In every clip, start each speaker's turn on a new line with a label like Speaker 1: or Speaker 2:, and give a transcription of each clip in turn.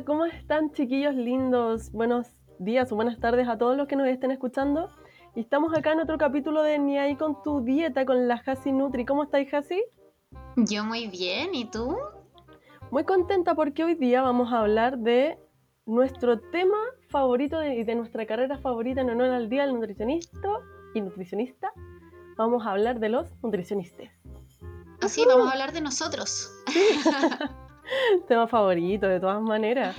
Speaker 1: Hola, ¿cómo están chiquillos lindos? Buenos días o buenas tardes a todos los que nos estén escuchando. Y estamos acá en otro capítulo de Ni ahí con tu dieta con la Hasi Nutri. ¿Cómo estáis, Hasi?
Speaker 2: Yo muy bien, ¿y tú?
Speaker 1: Muy contenta porque hoy día vamos a hablar de nuestro tema favorito y de, nuestra carrera favorita en honor al Día del Nutricionista y Nutricionista. Vamos a hablar de los nutricionistas.
Speaker 2: Así, vamos a hablar de nosotros.
Speaker 1: tema favorito, de todas maneras.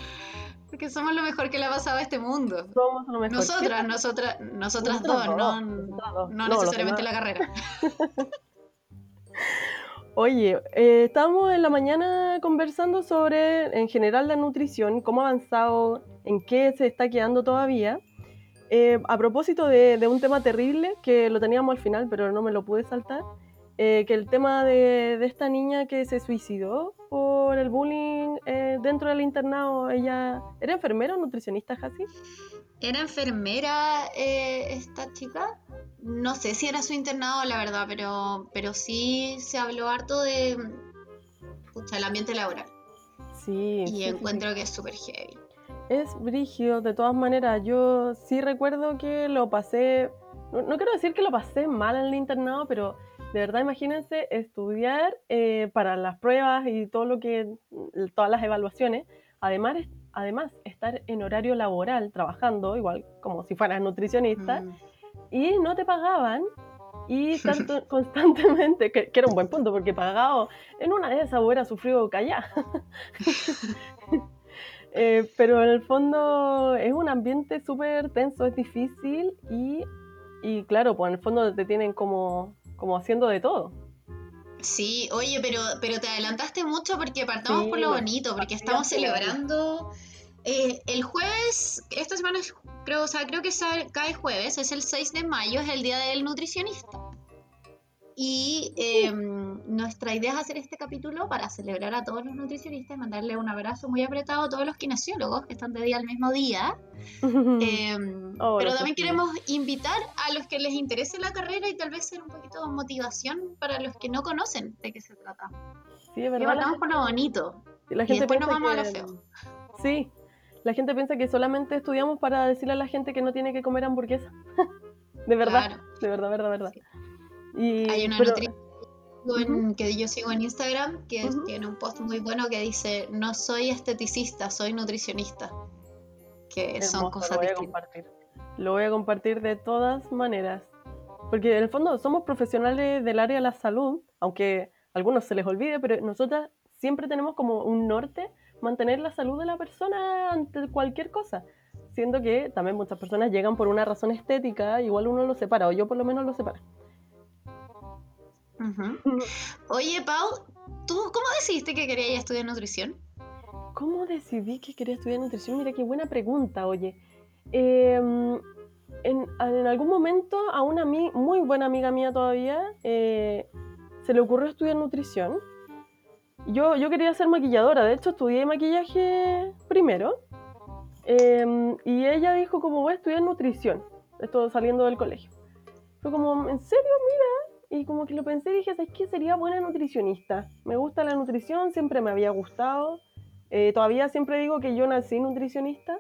Speaker 2: Porque somos lo mejor que le ha pasado a este mundo.
Speaker 1: Somos lo mejor.
Speaker 2: Nosotras, nosotras, nosotras dos, no, no, necesariamente la carrera.
Speaker 1: Oye, eh, estábamos en la mañana conversando sobre, en general, la nutrición, cómo ha avanzado, en qué se está quedando todavía. Eh, a propósito de, de, un tema terrible que lo teníamos al final, pero no me lo pude saltar, eh, que el tema de, de, esta niña que se suicidó por el bullying eh, dentro del internado, ella era enfermera o nutricionista, Jassi?
Speaker 2: Era enfermera eh, esta chica. No sé si era su internado, la verdad, pero, pero sí se habló harto de pucha, el ambiente laboral.
Speaker 1: Sí.
Speaker 2: Y encuentro que es súper heavy.
Speaker 1: Es brígido, de todas maneras. Yo sí recuerdo que lo pasé. no quiero decir que lo pasé mal en el internado, pero de verdad, imagínense estudiar eh, para las pruebas y todo lo que, todas las evaluaciones, además, además estar en horario laboral trabajando, igual como si fueras nutricionista, mm. y no te pagaban y tanto, constantemente, que, era un buen punto, porque pagado en una de esas hubiera sufrido callar. eh, pero en el fondo es un ambiente súper tenso, es difícil y, y claro, pues en el fondo te tienen como como haciendo de todo.
Speaker 2: Sí, oye, pero, pero te adelantaste mucho porque partamos por lo bonito, porque estamos celebrando eh, el jueves, esta semana creo, o sea, creo que cae jueves, es el 6 de mayo, es el día del nutricionista. Y em, nuestra idea es hacer este capítulo para celebrar a todos los nutricionistas, mandarle un abrazo muy apretado a todos los kinesiólogos que están de día al mismo día. Em, oh, pero también queremos invitar a los que les interese la carrera y tal vez ser un poquito de motivación para los que no conocen de qué se trata.
Speaker 1: Sí, es verdad.
Speaker 2: Y por lo bonito. Y, la gente después nos vamos a lo feo.
Speaker 1: Sí, la gente piensa que solamente estudiamos para decirle a la gente que no tiene que comer hamburguesa. de verdad, de verdad, verdad, verdad.
Speaker 2: Hay una noticia que yo sigo en Instagram que tiene un post muy bueno que dice, no soy esteticista, soy nutricionista. Que son cosas
Speaker 1: lo voy A compartir. Lo voy a compartir de todas maneras. Porque en el fondo somos profesionales del área de la salud, aunque a algunos se les olvide, pero nosotras siempre tenemos como un norte mantener la salud de la persona ante cualquier cosa. Siendo que también muchas personas llegan por una razón estética, igual uno lo separa, o yo por lo menos lo
Speaker 2: Oye, Pau, ¿tú cómo decidiste que querías estudiar nutrición?
Speaker 1: ¿Cómo decidí que quería estudiar nutrición? Mira, qué buena pregunta, oye. Em, en, algún momento a una muy buena amiga mía todavía eh, se le ocurrió estudiar nutrición. Yo, yo quería ser maquilladora, de hecho estudié maquillaje primero. Em, y ella dijo como voy a estudiar nutrición, esto saliendo del colegio. Fue como, ¿en serio? Mira, y como que lo pensé y dije, ¿sabes qué? Sería buena nutricionista. Me gusta la nutrición, siempre me había gustado. Eh, todavía siempre digo que yo nací nutricionista.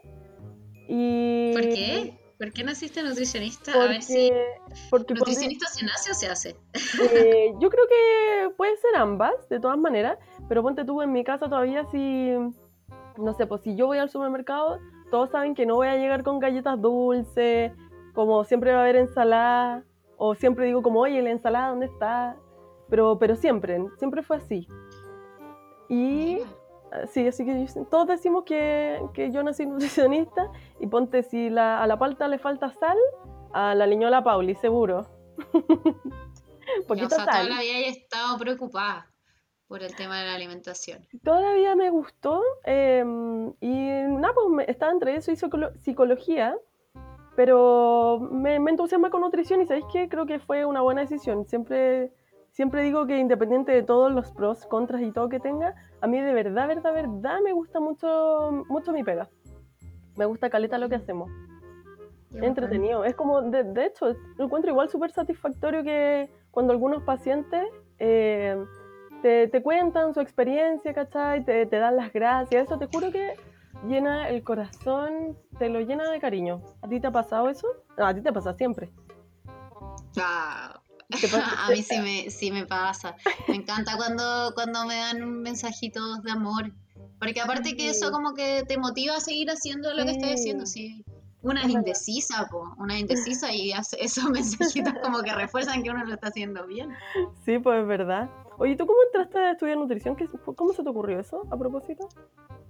Speaker 1: Y...
Speaker 2: ¿Por qué? ¿Por qué naciste nutricionista? a ver si. Porque ¿Nutricionista se nace o se hace?
Speaker 1: Eh, yo creo que puede ser ambas, de todas maneras. Pero ponte tú, en mi casa todavía si. No sé, pues si yo voy al supermercado, todos saben que no voy a llegar con galletas dulces, como siempre va a haber ensalada. O siempre digo como, oye, la ensalada, ¿dónde está? Pero, pero siempre, siempre fue así. Y sí, así que todos decimos que, que, yo nací nutricionista y ponte si la, a la palta le falta sal, a la liñola Pauli, seguro.
Speaker 2: Poquito o sea, sal. toda la vida he estado preocupada por el tema de la alimentación.
Speaker 1: Todavía me gustó em, y nada, pues estaba entre eso y psicología pero me, me entusiasma con nutrición y ¿sabéis qué? Creo que fue una buena decisión. Siempre, siempre digo que independiente de todos los pros, contras y todo que tenga, a mí de verdad, verdad, verdad me gusta mucho, mucho mi pega. Me gusta caleta lo que hacemos. Entretenido. Es como, de, de, hecho, lo encuentro igual súper satisfactorio que cuando algunos pacientes eh, te, te cuentan su experiencia, ¿cachai? Te, te dan las gracias. Eso te juro que llena el corazón, te lo llena de cariño. ¿A ti te ha pasado eso? No, a ti te pasa siempre.
Speaker 2: Ah, a mí sí me, sí me pasa. Me encanta cuando, cuando me dan mensajitos de amor. Porque aparte que eso como que te motiva a seguir haciendo lo que estás haciendo. Sí. Una es indecisa, po, una es indecisa y esos mensajitos como que refuerzan que uno lo está haciendo bien.
Speaker 1: Sí, pues es verdad. Oye, ¿tú cómo entraste a estudiar nutrición? ¿Cómo se te ocurrió eso a propósito?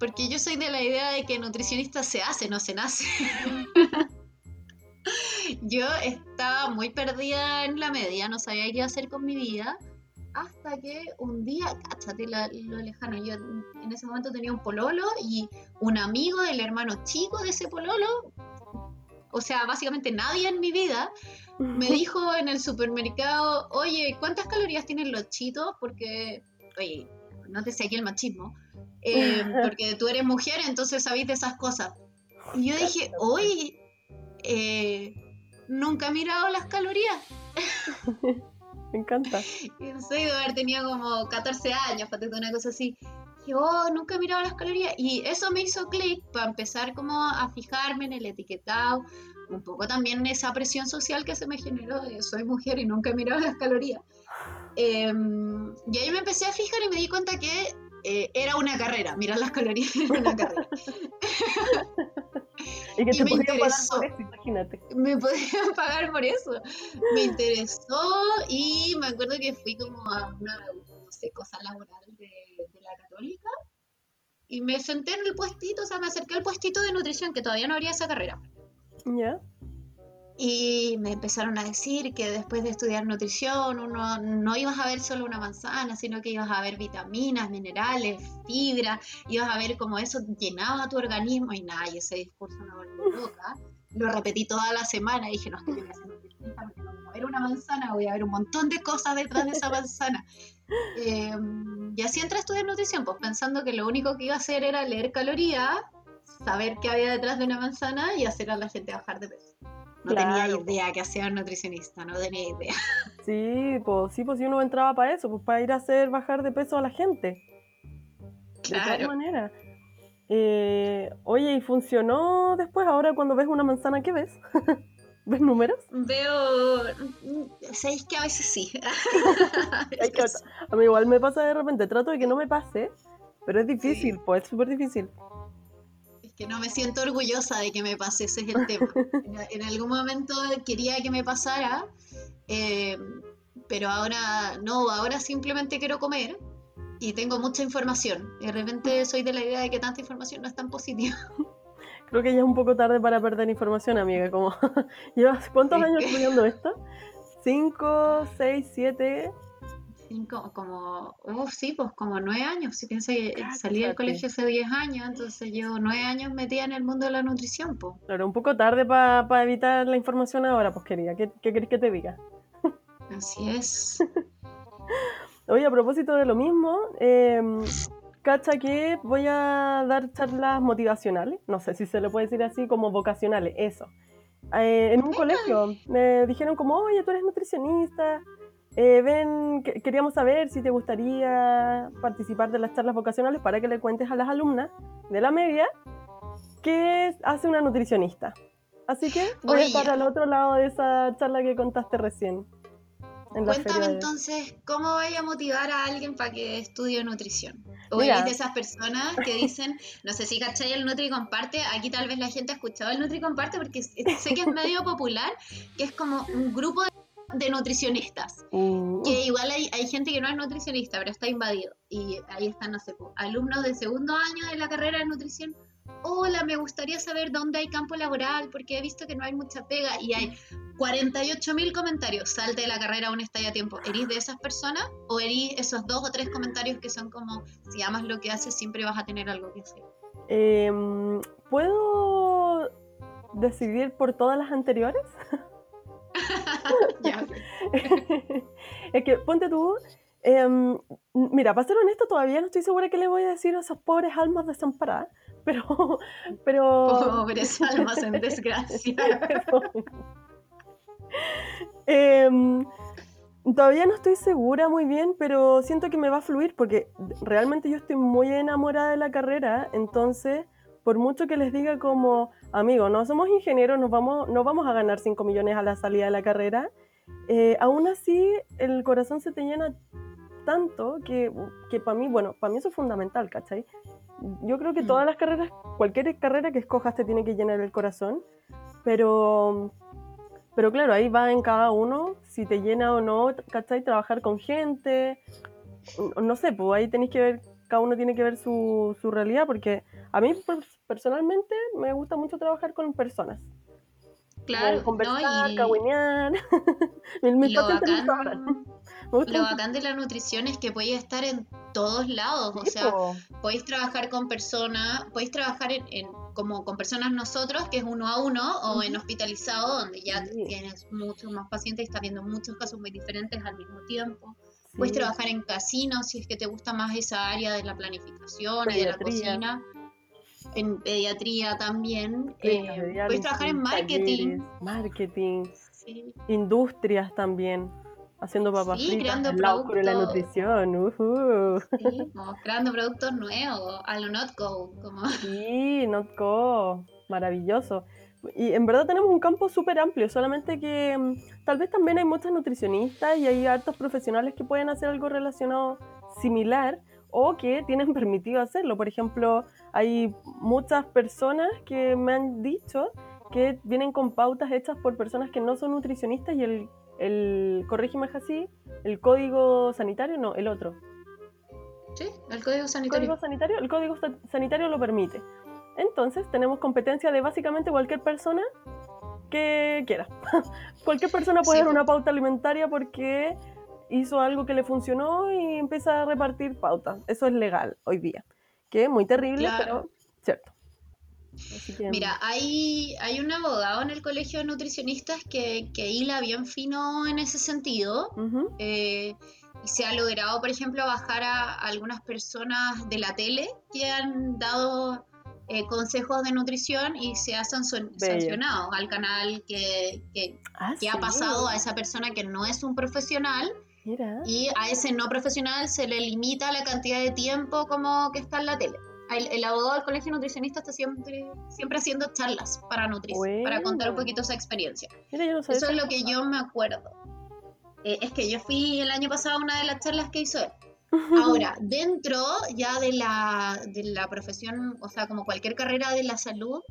Speaker 2: Porque yo soy de la idea de que nutricionista se hace, no se nace. yo estaba muy perdida en la media, no sabía qué iba a hacer con mi vida. Hasta que un día, cáchate lo lejano, yo en ese momento tenía un pololo y un amigo del hermano chico de ese pololo o sea, básicamente nadie en mi vida, me dijo en el supermercado, oye, ¿cuántas calorías tienen los chitos? Porque, oye, no te sé aquí el machismo, eh, porque tú eres mujer, entonces sabéis de esas cosas. Y yo dije, oye, eh, nunca he mirado las calorías.
Speaker 1: Me encanta.
Speaker 2: Y soy de haber tenido como 14 años, para una cosa así yo oh, nunca he mirado las calorías. Y eso me hizo clic para empezar como a fijarme en el etiquetado, un poco también esa presión social que se me generó de soy mujer y nunca he mirado las calorías. Em, y ahí me empecé a fijar y me di cuenta que eh, era una carrera, mirar las calorías era una carrera.
Speaker 1: y que te me interesó. Pagar por eso, imagínate.
Speaker 2: Me podían pagar por eso. Me interesó y me acuerdo que fui como a una, no sé, cosa laboral de católica y me senté en el puestito, o sea, me acerqué al puestito de nutrición, que todavía no habría esa carrera.
Speaker 1: ¿Ya?
Speaker 2: Y me empezaron a decir que después de estudiar nutrición, uno no ibas a ver solo una manzana, sino que ibas a ver vitaminas, minerales, fibra, ibas a ver cómo eso llenaba tu organismo y nada, y ese discurso me volvió loca. Lo repetí toda la semana y dije, no, es que voy a nutricionista porque no voy a ver una manzana, voy a ver un montón de cosas detrás de esa manzana. Eh, y así entré a estudiar nutrición, pues pensando que lo único que iba a hacer era leer calorías, saber qué había detrás de una manzana y hacer a la gente bajar de peso. No tenía idea que hacía un nutricionista, no tenía idea.
Speaker 1: Sí, pues sí, pues si uno entraba para eso, pues para ir a hacer bajar de peso a la gente. Claro. De todas maneras. Eh, oye, ¿y funcionó después? Ahora cuando ves una manzana, ¿qué ves? ¿Ves números?
Speaker 2: Veo. ¿Sabéis que a veces sí?
Speaker 1: a mí igual me pasa de repente. Trato de que no me pase, pero es difícil, pues es súper difícil.
Speaker 2: Que no me siento orgullosa de que me pase, ese es el tema. en, algún momento quería que me pasara, eh, pero ahora no, ahora simplemente quiero comer y tengo mucha información. Y de repente soy de la idea de que tanta información no es tan positiva.
Speaker 1: Creo que ya es un poco tarde para perder información, amiga. Como, ¿Llevas cuántos años estudiando esto? ¿Cinco, seis, siete?
Speaker 2: Cinco, como, sí, pues como nueve años. Si piensa que salí del colegio hace diez años, entonces llevo nueve años metida en el mundo de la nutrición, pues.
Speaker 1: Claro, un poco tarde para evitar la información ahora, pues querida. ¿Qué, qué querés que te diga?
Speaker 2: Así es.
Speaker 1: Oye, a propósito de lo mismo, eh, cacha que voy a dar charlas motivacionales, no sé si se le puede decir así como vocacionales, eso. Eh, en un colegio me dijeron como, oye, tú eres nutricionista, eh, ven, queríamos saber si te gustaría participar de las charlas vocacionales para que le cuentes a las alumnas de la media qué hace una nutricionista. Así que voy a estar al otro lado de esa charla que contaste recién.
Speaker 2: Cuéntame entonces, ¿cómo voy a motivar a alguien para que estudie nutrición? O eres de esas personas que dicen, no sé si cachai el Nutri Comparte, aquí tal vez la gente ha escuchado el Nutri Comparte porque sé que es medio popular, que es como un grupo de, nutricionistas. Uh. Que igual hay, hay, gente que no es nutricionista, pero está invadido. Y ahí están, no sé, alumnos de segundo año de la carrera de nutrición hola, me gustaría saber dónde hay campo laboral, porque he visto que no hay mucha pega y hay 48 mil comentarios, salte de la carrera aún está a tiempo. ¿Erís de esas personas o erís esos dos o tres comentarios que son como, si amas lo que haces, siempre vas a tener algo que hacer?
Speaker 1: Em, ¿Puedo decidir por todas las anteriores? es que ponte tú, em, mira, para ser honesto, todavía no estoy segura que le voy a decir a esos pobres almas desamparadas, pero... pero...
Speaker 2: Pobres almas en desgracia.
Speaker 1: Em, Todavía no estoy segura muy bien, pero siento que me va a fluir porque realmente yo estoy muy enamorada de la carrera, entonces por mucho que les diga como, amigo, no somos ingenieros, nos vamos, no vamos a ganar 5 millones a la salida de la carrera, eh, aún así el corazón se te llena tanto que, que para mí, bueno, para mí eso es fundamental, ¿cachai? Yo creo que todas mm. las carreras, cualquier carrera que escojas te tiene que llenar el corazón, pero, pero claro, ahí va en cada uno si te llena o no, ¿cachai? Trabajar con gente, no sé, pues ahí tenéis que ver, cada uno tiene que ver su, su realidad, porque a mí personalmente me gusta mucho trabajar con personas.
Speaker 2: Claro,
Speaker 1: conversar,
Speaker 2: no,
Speaker 1: y...
Speaker 2: lo, bacán, de la nutrición es que podéis estar en todos lados, o sea, podéis trabajar con personas, podéis trabajar en, como con personas nosotros, que es uno a uno, o en hospitalizado, donde ya tienes muchos más pacientes y estás viendo muchos casos muy diferentes al mismo tiempo. Puedes trabajar en casinos si es que te gusta más esa área de la planificación y de la cocina en pediatría también. Eh, puedes trabajar en marketing.
Speaker 1: marketing. Industrias también. Haciendo papas sí, creando productos. la nutrición.
Speaker 2: creando productos nuevos, a lo Notco. Como...
Speaker 1: Sí, Notco. Maravilloso. Y en verdad tenemos un campo súper amplio, solamente que mm, tal vez también hay muchas nutricionistas y hay hartos profesionales que pueden hacer algo relacionado similar o que tienen permitido hacerlo. Por ejemplo, hay muchas personas que me han dicho que vienen con pautas hechas por personas que no son nutricionistas y el, el corrígeme así, el código sanitario, no, el otro.
Speaker 2: Sí, el código sanitario.
Speaker 1: ¿Código sanitario? El código sanitario lo permite. Entonces, tenemos competencia de básicamente cualquier persona que quiera. cualquier persona puede dar una pauta alimentaria porque hizo algo que le funcionó y empieza a repartir pautas. Eso es legal hoy día que muy terrible, pero cierto.
Speaker 2: Mira, hay, hay un abogado en el Colegio de Nutricionistas que, que hila bien fino en ese sentido. Eh, y se ha logrado, por ejemplo, bajar a algunas personas de la tele que han dado eh, consejos de nutrición y se ha sancionado al canal que, que, ah, ha pasado a esa persona que no es un profesional y a ese no profesional se le limita la cantidad de tiempo como que está en la tele. El, abogado del colegio nutricionista está siempre, siempre haciendo charlas para nutrir, para contar un poquito esa experiencia. eso es lo que yo me acuerdo. Eh, es que yo fui el año pasado a una de las charlas que hizo él. Ahora, dentro ya de la, de la profesión, o sea, como cualquier carrera de la salud,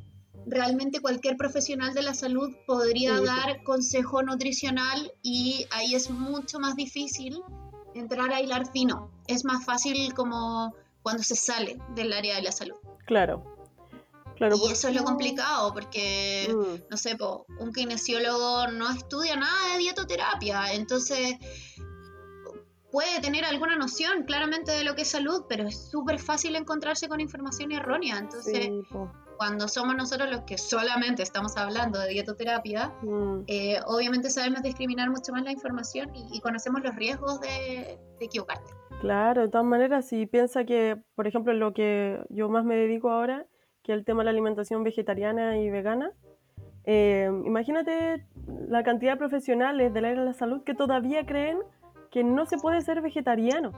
Speaker 2: realmente cualquier profesional de la salud podría dar consejo nutricional y ahí es mucho más difícil entrar a hilar fino. Es más fácil como cuando se sale del área de la salud.
Speaker 1: Claro. Claro,
Speaker 2: y eso es lo complicado, porque, mm. no sé, un kinesiólogo no estudia nada de dietoterapia, entonces puede tener alguna noción claramente de lo que es salud, pero es súper fácil encontrarse con información errónea. Entonces, cuando somos nosotros los que solamente estamos hablando de dietoterapia, mm. eh, obviamente sabemos discriminar mucho más la información y, conocemos los riesgos de, equivocarte.
Speaker 1: Claro, de todas maneras, si piensa que, por ejemplo, lo que yo más me dedico ahora, que es el tema de la alimentación vegetariana y vegana, eh, imagínate la cantidad de profesionales del área de la salud que todavía creen que no se puede ser vegetariano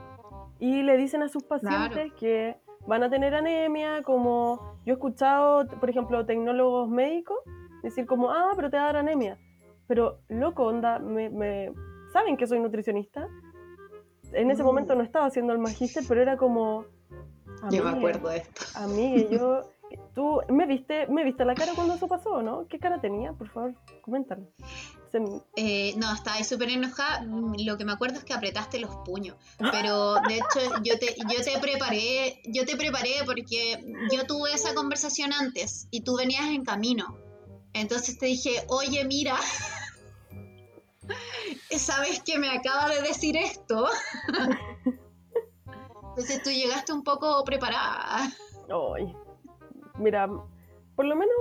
Speaker 1: y le dicen a sus pacientes que van a tener anemia, como yo he escuchado, por ejemplo, tecnólogos médicos decir como, ah, pero te va a dar anemia. Pero, loco, onda, me, ¿saben que soy nutricionista? En ese momento mm. no estaba haciendo el magíster, pero era como...
Speaker 2: Yo me acuerdo de esto.
Speaker 1: Amiga, yo... ¿Tú me viste, me viste la cara cuando eso pasó, no? ¿Qué cara tenía? Por favor,
Speaker 2: Eh, no, estaba súper enojada. Mm, lo que me acuerdo es que apretaste los puños. Pero de hecho, yo te, yo te preparé, yo te preparé porque yo tuve esa conversación antes y tú venías en camino. Entonces te dije, oye, mira, ¿sabes que me acaba de decir esto? Entonces tú llegaste un poco preparada.
Speaker 1: Ay, mira, por lo menos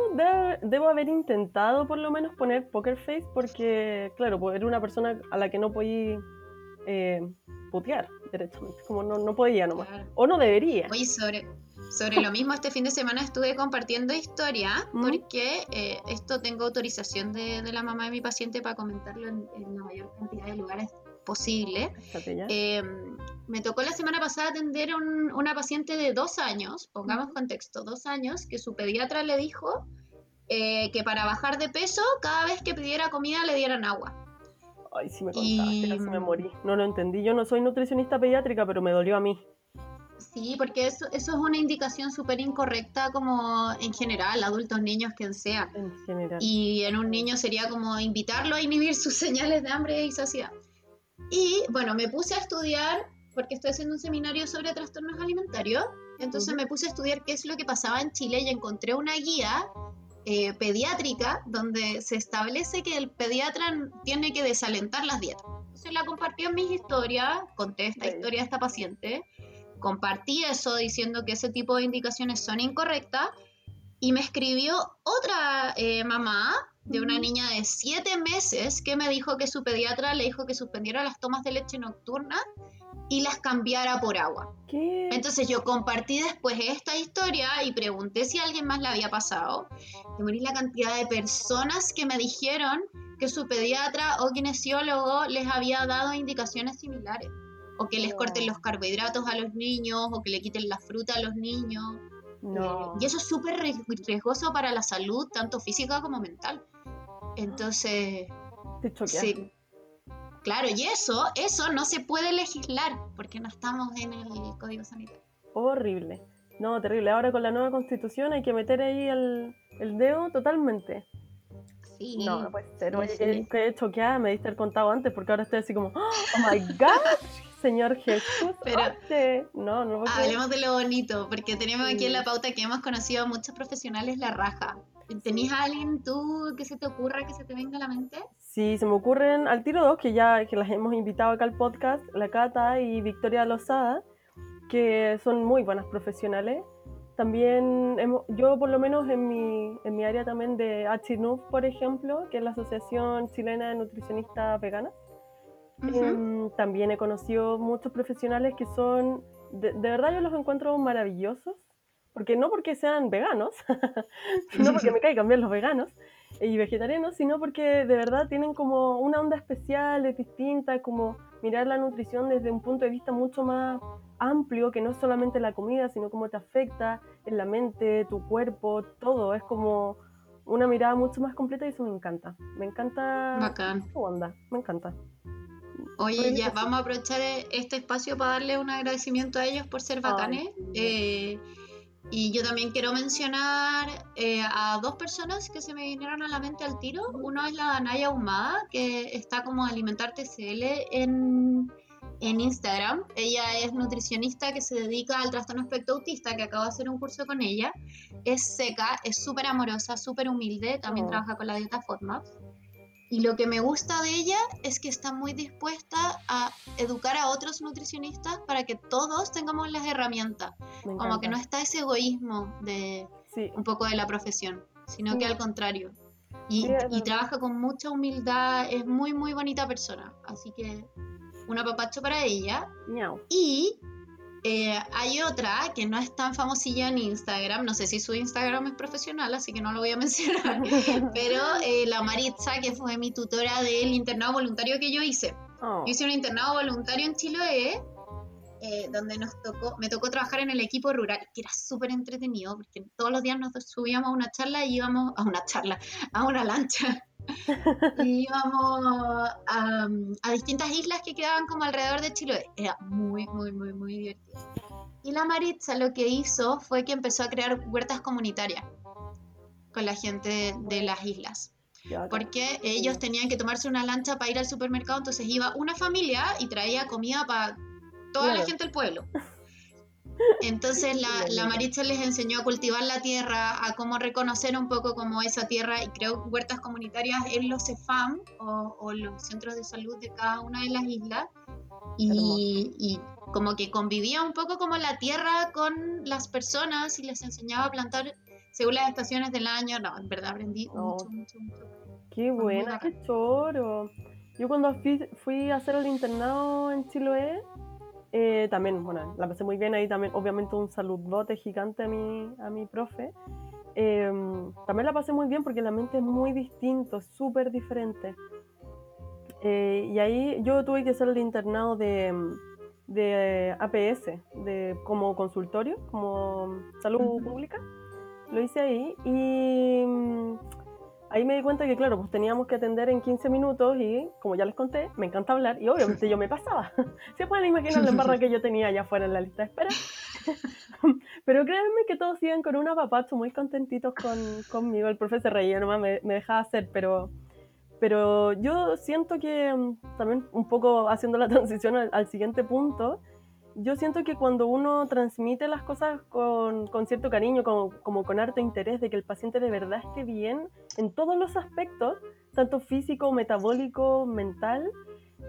Speaker 1: debo haber intentado por lo menos poner poker face porque, claro, pues era una persona a la que no podía eh, putear directamente, como no, no podía nomás, o no debería.
Speaker 2: Oye, sobre, sobre lo mismo, este fin de semana estuve compartiendo historia ¿Mm? porque eh, esto tengo autorización de, de, la mamá de mi paciente para comentarlo en, la mayor cantidad de lugares posible. Em, me tocó la semana pasada atender a una paciente de dos años, pongamos contexto, dos años, que su pediatra le dijo eh, que para bajar de peso, cada vez que pidiera comida le dieran agua.
Speaker 1: Ay, sí me contaste, casi me morí. No lo entendí. Yo no soy nutricionista pediátrica, pero me dolió a mí.
Speaker 2: Sí, porque eso, eso es una indicación súper incorrecta como en general, adultos, niños, quien sea.
Speaker 1: En general.
Speaker 2: Y en un niño sería como invitarlo a inhibir sus señales de hambre y saciedad. Y bueno, me puse a estudiar, porque estoy haciendo un seminario sobre trastornos alimentarios, entonces me puse a estudiar qué es lo que pasaba en Chile y encontré una guía eh, pediátrica donde se establece que el pediatra tiene que desalentar las dietas. Entonces la compartí en mis historias, conté esta historia de esta paciente compartí eso diciendo que ese tipo de indicaciones son incorrectas y me escribió otra eh, mamá de una niña de siete meses que me dijo que su pediatra le dijo que suspendiera las tomas de leche nocturna y las cambiara por agua. Entonces yo compartí después esta historia y pregunté si a alguien más la había pasado. Y morí la cantidad de personas que me dijeron que su pediatra o kinesiólogo les había dado indicaciones similares o que les corten los carbohidratos a los niños, o que le quiten la fruta a los niños.
Speaker 1: No.
Speaker 2: Y eso es súper riesgoso para la salud, tanto física como mental. Entonces, sí. Claro, y eso, eso no se puede legislar porque no estamos en el Código Sanitario.
Speaker 1: Horrible. No, terrible. Ahora con la nueva constitución hay que meter ahí el, el dedo totalmente.
Speaker 2: Sí.
Speaker 1: No, no puede ser. Oye, sí. qué, choqueada me diste el contado antes porque ahora estoy así como, oh my god. Señor Jesús. Pero no, no
Speaker 2: hablemos de lo bonito, porque tenemos aquí en la pauta que hemos conocido a muchos profesionales la raja. ¿Tenías a alguien tú que se te ocurra, que se te venga a la mente?
Speaker 1: Sí, se me ocurren al tiro dos, que ya que las hemos invitado acá al podcast, la Cata y Victoria Lozada, que son muy buenas profesionales. También hemos, yo por lo menos en mi, en mi área también de HNUF, por ejemplo, que es la Asociación Chilena de Nutricionistas Veganas, Em, también he conocido muchos profesionales que son, de, verdad yo los encuentro maravillosos, porque no porque sean veganos, no porque me caigan bien los veganos y vegetarianos, sino porque de verdad tienen como una onda especial, es distinta, como mirar la nutrición desde un punto de vista mucho más amplio, que no es solamente la comida, sino cómo te afecta en la mente, tu cuerpo, todo, es como una mirada mucho más completa y eso me encanta. Me encanta
Speaker 2: Bacán.
Speaker 1: su onda, me encanta.
Speaker 2: Oye, ya vamos a aprovechar e-, este espacio para darle un agradecimiento a ellos por ser bacanes. Eh, y yo también quiero mencionar eh, a dos personas que se me vinieron a la mente al tiro. Uno es la Naya Humada, que está como Alimentar TCL en, en Instagram. Ella es nutricionista que se dedica al trastorno espectro autista, que acabo de hacer un curso con ella. Es seca, es súper amorosa, súper humilde, también oh. trabaja con la dieta FODMAP. Y lo que me gusta de ella es que está muy dispuesta a educar a otros nutricionistas para que todos tengamos las herramientas. Como que no está ese egoísmo de un poco de la profesión, sino que al contrario. Y, y, trabaja con mucha humildad, es muy, muy bonita persona. Así que un apapacho para ella. Y eh, hay otra que no es tan famosilla en Instagram, no sé si su Instagram es profesional, así que no lo voy a mencionar, pero eh, la Maritza, que fue mi tutora del internado voluntario que yo hice. Oh. hice un internado voluntario en Chiloé, eh, donde nos tocó, me tocó trabajar en el equipo rural, que era súper entretenido, porque todos los días nos subíamos a una charla y íbamos a una charla, a una lancha. Y íbamos a, a, distintas islas que quedaban como alrededor de Chiloé. Era muy, muy, muy, muy divertido. Y la Maritza lo que hizo fue que empezó a crear huertas comunitarias con la gente de las islas. Porque ellos tenían que tomarse una lancha para ir al supermercado, entonces iba una familia y traía comida para toda la gente del pueblo. Entonces la, la, Maritza les enseñó a cultivar la tierra, a cómo reconocer un poco como esa tierra y creó huertas comunitarias en los CEFAM o, los centros de salud de cada una de las islas y, como que convivía un poco como la tierra con las personas y les enseñaba a plantar según las estaciones del año. No, en verdad aprendí mucho, mucho, mucho.
Speaker 1: Qué buena, qué choro. Yo cuando fui, fui a hacer el internado en Chiloé, eh, también, bueno, la pasé muy bien ahí también, obviamente un saludote gigante a mi, a mi profe. Em, también la pasé muy bien porque la mente es muy distinto, súper diferente. Eh, y ahí yo tuve que hacer el internado de, de APS, de, como consultorio, como salud pública. Lo hice ahí y ahí me di cuenta que, claro, pues teníamos que atender en 15 minutos y, como ya les conté, me encanta hablar y obviamente yo me pasaba. Se pueden imaginar la embarra que yo tenía allá afuera en la lista de espera. Pero créanme que todos iban con un apapacho muy contentitos con, conmigo. El profesor reía nomás me, me dejaba hacer, pero pero yo siento que mm, también un poco haciendo la transición al, siguiente punto, yo siento que cuando uno transmite las cosas con, con cierto cariño, como, como, con harto interés de que el paciente de verdad esté bien en todos los aspectos, tanto físico, metabólico, mental,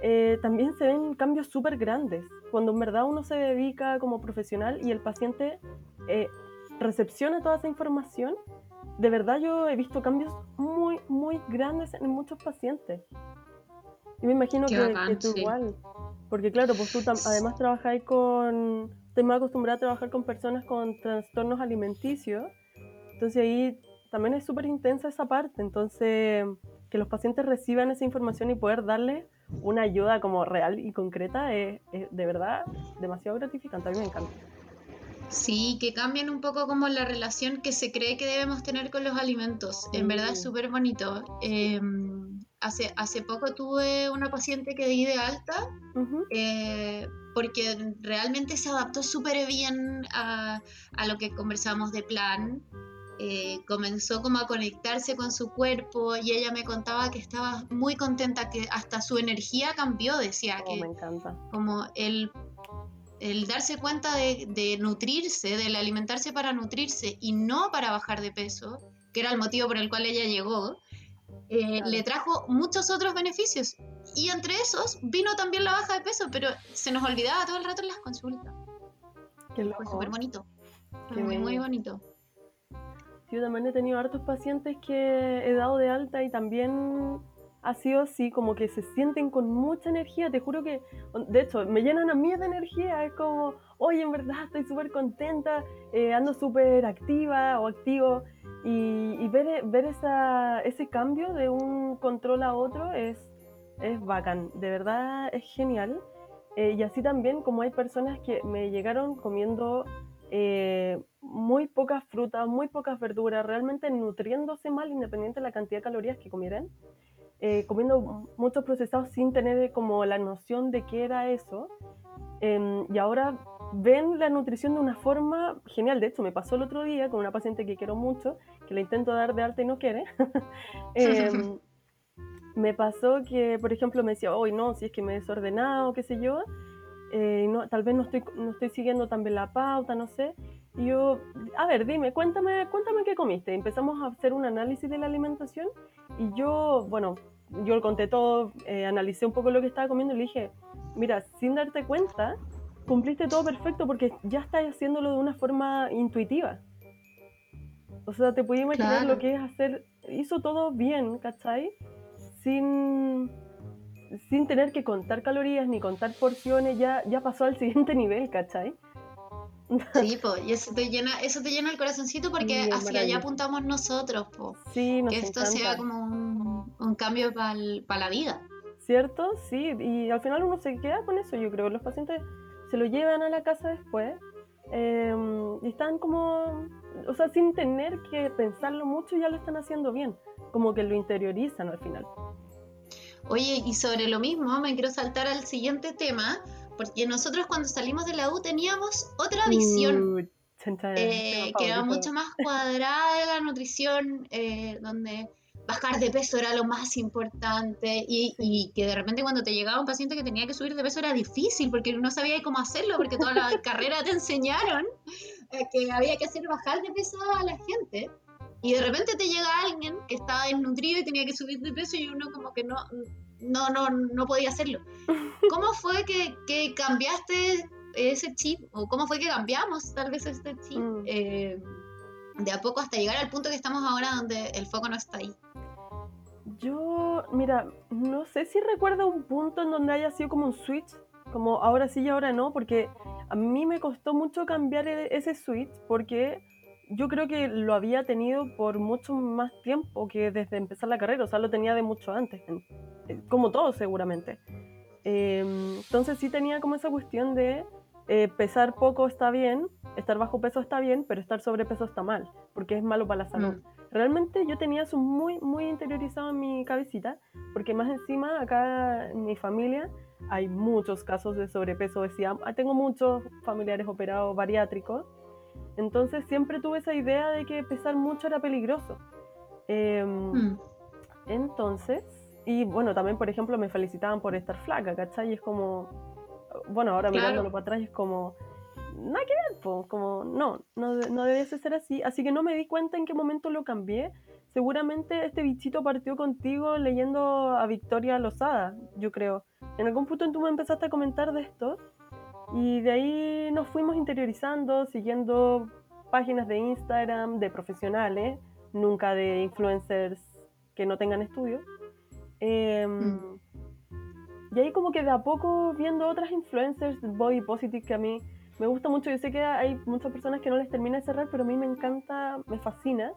Speaker 1: eh, también se ven cambios súper grandes. Cuando en verdad uno se dedica como profesional y el paciente eh, recepciona toda esa información, de verdad yo he visto cambios muy, muy grandes en muchos pacientes. Y me imagino que, tú igual. Porque claro, pues tú además trabajáis con... Estoy más acostumbrada a trabajar con personas con trastornos alimenticios. Entonces ahí también es súper intensa esa parte. Entonces, que los pacientes reciban esa información y poder darle una ayuda como real y concreta es, es de verdad demasiado gratificante. A mí me encanta.
Speaker 2: Sí, que cambian un poco como la relación que se cree que debemos tener con los alimentos. En verdad es súper bonito. Em, hace, hace poco tuve una paciente que di de alta eh, porque realmente se adaptó súper bien a, lo que conversamos de plan. Eh, comenzó como a conectarse con su cuerpo y ella me contaba que estaba muy contenta, que hasta su energía cambió, decía
Speaker 1: oh,
Speaker 2: que
Speaker 1: me encanta.
Speaker 2: como el el darse cuenta de, nutrirse, del alimentarse para nutrirse y no para bajar de peso, que era el motivo por el cual ella llegó, eh, le trajo muchos otros beneficios. Y entre esos vino también la baja de peso, pero se nos olvidaba todo el rato en las consultas. Qué Fue súper bonito. muy, muy bonito.
Speaker 1: Yo también he tenido hartos pacientes que he dado de alta y también ha sido así, como que se sienten con mucha energía, te juro que, de hecho, me llenan a mí de energía, es como, oye, en verdad estoy súper contenta, eh, ando súper activa o activo, y, ver, ver esa, ese cambio de un control a otro es, es bacán, de verdad es genial. Eh, y así también como hay personas que me llegaron comiendo eh, muy pocas frutas, muy pocas verduras, realmente nutriéndose mal independiente de la cantidad de calorías que comieran. Eh, comiendo muchos procesados sin tener como la noción de qué era eso. Em, y ahora ven la nutrición de una forma genial. De hecho, me pasó el otro día con una paciente que quiero mucho, que le intento dar de arte y no quiere. Em, me pasó que, por ejemplo, me decía, hoy no, si es que me he desordenado, qué sé yo, eh, no, tal vez no estoy, no estoy siguiendo tan bien la pauta, no sé. Y yo, a ver, dime, cuéntame, cuéntame qué comiste. Empezamos a hacer un análisis de la alimentación y yo, bueno, yo le conté todo, eh, analicé un poco lo que estaba comiendo y le dije, mira, sin darte cuenta, cumpliste todo perfecto porque ya estás haciéndolo de una forma intuitiva. O sea, te puedes imaginar lo que es hacer, hizo todo bien, ¿cachai? Sin, sin tener que contar calorías ni contar porciones, ya, ya pasó al siguiente nivel, ¿cachai?
Speaker 2: Sí, pues, y eso te llena, eso te llena el corazoncito porque hacia allá apuntamos nosotros, po.
Speaker 1: Sí,
Speaker 2: que esto sea como un, un cambio para la vida.
Speaker 1: ¿Cierto? Sí, y al final uno se queda con eso, yo creo. Los pacientes se lo llevan a la casa después em, y están como, o sea, sin tener que pensarlo mucho, ya lo están haciendo bien, como que lo interiorizan al final.
Speaker 2: Oye, y sobre lo mismo, me quiero saltar al siguiente tema, porque nosotros cuando salimos de la U teníamos otra visión, eh, que era mucho más cuadrada de la nutrición, eh, donde bajar de peso era lo más importante y, que de repente cuando te llegaba un paciente que tenía que subir de peso era difícil porque no sabía cómo hacerlo, porque toda la carrera te enseñaron eh, que había que hacer bajar de peso a la gente. Y de repente te llega alguien que estaba desnutrido y tenía que subir de peso y uno como que no, no, no, no podía hacerlo. ¿Cómo fue que, cambiaste ese chip? ¿O cómo fue que cambiamos tal vez este chip? Mm. Eh, de a poco hasta llegar al punto que estamos ahora donde el foco no está ahí.
Speaker 1: Yo, mira, no sé si recuerdo un punto en donde haya sido como un switch, como ahora sí y ahora no, porque a mí me costó mucho cambiar e-, ese switch, porque yo creo que lo había tenido por mucho más tiempo que desde empezar la carrera, o sea, lo tenía de mucho antes, como todos seguramente. Em, entonces sí tenía como esa cuestión de eh, pesar poco está bien, estar bajo peso está bien, pero estar sobrepeso está mal, porque es malo para la salud. Mm. Realmente yo tenía eso muy, muy interiorizado en mi cabecita, porque más encima acá en mi familia hay muchos casos de sobrepeso, obesidad. Tengo muchos familiares operados bariátricos entonces siempre tuve esa idea de que pesar mucho era peligroso. Em, mm. Entonces, y bueno, también por ejemplo me felicitaban por estar flaca, ¿cachai? Y es como, bueno, ahora mirándolo para atrás es como, nada que ver, pues, como, no, no, no debiese ser así. Así que no me di cuenta en qué momento lo cambié. Seguramente este bichito partió contigo leyendo a Victoria Lozada, yo creo. En algún punto tú me empezaste a comentar de esto y de ahí nos fuimos interiorizando, siguiendo páginas de Instagram de profesionales, nunca de influencers que no tengan estudios. Em, mm. Y ahí como que de a poco viendo otras influencers body positive que a mí me gusta mucho. Yo sé que hay muchas personas que no les termina de cerrar, pero a mí me encanta, me fascina.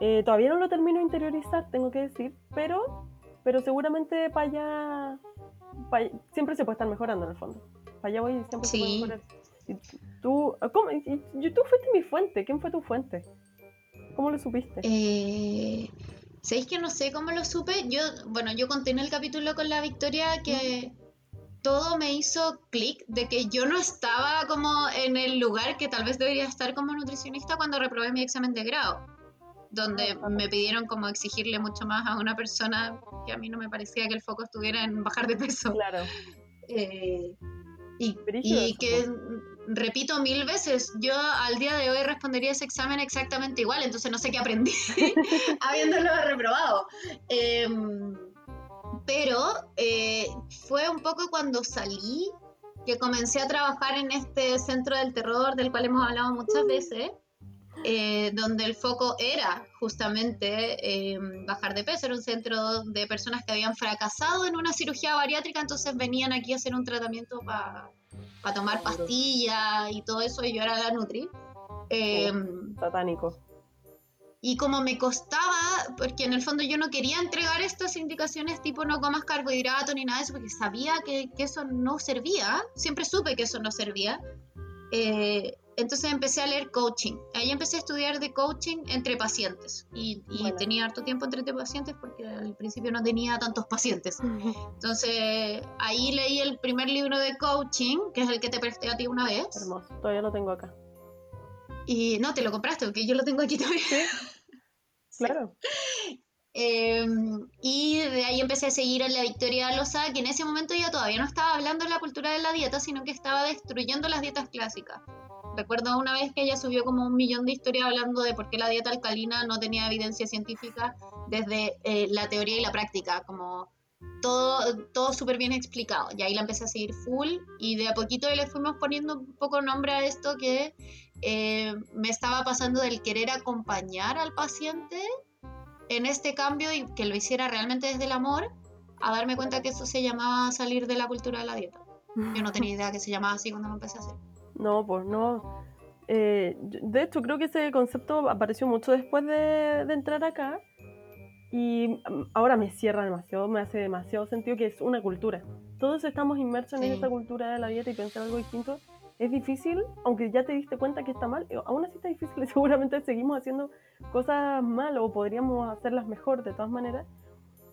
Speaker 1: Eh, todavía no lo termino de interiorizar, tengo que decir, pero, pero seguramente para allá, siempre se puede estar mejorando en el fondo allá voy siempre sí. tú, ¿cómo? tú fuiste mi fuente, ¿quién fue tu fuente? ¿Cómo lo supiste?
Speaker 2: Eh, ¿Sabéis que no sé cómo lo supe? Yo, bueno, yo conté en el capítulo con la Victoria que todo me hizo clic de que yo no estaba como en el lugar que tal vez debería estar como nutricionista cuando reprobé mi examen de grado, donde ah, me pidieron como exigirle mucho más a una persona que a mí no me parecía que el foco estuviera en bajar de peso.
Speaker 1: Claro.
Speaker 2: Eh, y, y que, repito mil veces, yo al día de hoy respondería ese examen exactamente igual, entonces no sé qué aprendí habiéndolo reprobado. Em, pero eh, fue un poco cuando salí que comencé a trabajar en este centro del terror del cual hemos hablado muchas veces. Eh, donde el foco era justamente em, bajar de peso, era un centro de personas que habían fracasado en una cirugía bariátrica, entonces venían aquí a hacer un tratamiento para tomar pastillas y todo eso, y yo era la Nutri.
Speaker 1: Em, satánico.
Speaker 2: Y como me costaba, porque en el fondo yo no quería entregar estas indicaciones tipo no comas carbohidratos ni nada de eso, porque sabía que, que eso no servía, siempre supe que eso no servía. Eh, entonces empecé a leer coaching. Ahí empecé a estudiar de coaching entre pacientes. Y, tenía harto tiempo entre pacientes porque al principio no tenía tantos pacientes. Entonces ahí leí el primer libro de coaching, que es el que te presté a ti una vez.
Speaker 1: Hermoso, todavía lo tengo acá.
Speaker 2: Y no, te lo compraste, porque yo lo tengo aquí también.
Speaker 1: Claro.
Speaker 2: Em, y de ahí empecé a seguir a la Victoria Loza, que en ese momento ya todavía no estaba hablando de la cultura de la dieta, sino que estaba destruyendo las dietas clásicas. Recuerdo una vez que ella subió como un millón de historias hablando de por qué la dieta alcalina no tenía evidencia científica desde eh, la teoría y la práctica, como todo, todo súper bien explicado. Y ahí la empecé a seguir full y de a poquito le fuimos poniendo un poco nombre a esto que eh, me estaba pasando del querer acompañar al paciente en este cambio y que lo hiciera realmente desde el amor, a darme cuenta que eso se llamaba salir de la cultura de la dieta. Yo no tenía idea que se llamaba así cuando lo empecé a hacer.
Speaker 1: No, pues no. Eh, de hecho, creo que ese concepto apareció mucho después de, entrar acá y mm, ahora me cierra demasiado, me hace demasiado sentido que es una cultura. Todos estamos inmersos en esa cultura de la dieta y pensar algo distinto es difícil, aunque ya te diste cuenta que está mal, eh, aún así está difícil y seguramente seguimos haciendo cosas mal o podríamos hacerlas mejor de todas maneras.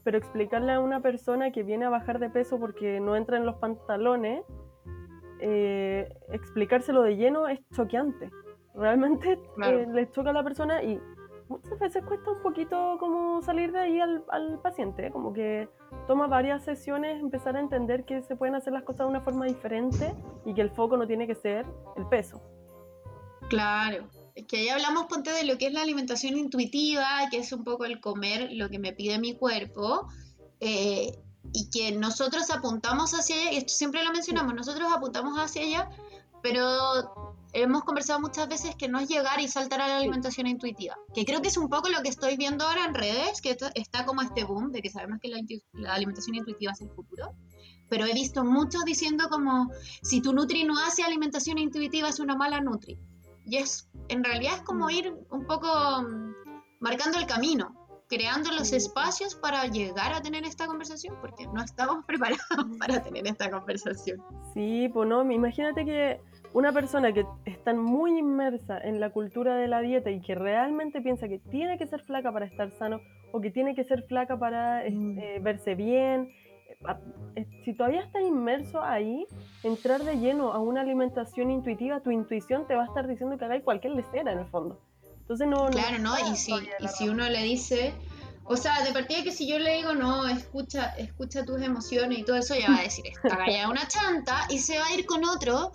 Speaker 1: Pero explicarle a una persona que viene a bajar de peso porque no entra en los pantalones eh, explicárselo de lleno es choqueante. Realmente eh, le choca a la persona y muchas veces cuesta un poquito como salir de ahí al, paciente, como que toma varias sesiones empezar a entender que se pueden hacer las cosas de una forma diferente y que el foco no tiene que ser el peso.
Speaker 2: Claro, es que ahí hablamos, ponte, de lo que es la alimentación intuitiva, que es un poco el comer lo que me pide mi cuerpo. Eh, y que nosotros apuntamos hacia ella, y esto siempre lo mencionamos, nosotros apuntamos hacia ella, pero hemos conversado muchas veces que no es llegar y saltar a la alimentación intuitiva, que creo que es un poco lo que estoy viendo ahora en redes, que está como este boom de que sabemos que la, alimentación intuitiva es el futuro, pero he visto muchos diciendo como, si tu Nutri no hace alimentación intuitiva es una mala Nutri. y es, en realidad es como ir un poco mm, marcando el camino, creando los espacios para llegar a tener esta conversación, porque no estamos preparados para tener esta conversación.
Speaker 1: Sí, pues no, imagínate que una persona que está muy inmersa en la cultura de la dieta y que realmente piensa que tiene que ser flaca para estar sano o que tiene que ser flaca para mm. eh, verse bien, eh, si todavía estás inmerso ahí, entrar de lleno a una alimentación intuitiva, tu intuición te va a estar diciendo que hagáis cualquier lecera en el fondo. Entonces no...
Speaker 2: Claro, ¿no? Y si, y si uno le dice, o sea, de partida que si yo le digo, no, escucha, escucha tus emociones y todo eso, ya va a decir, esta galla una chanta y se va a ir con otro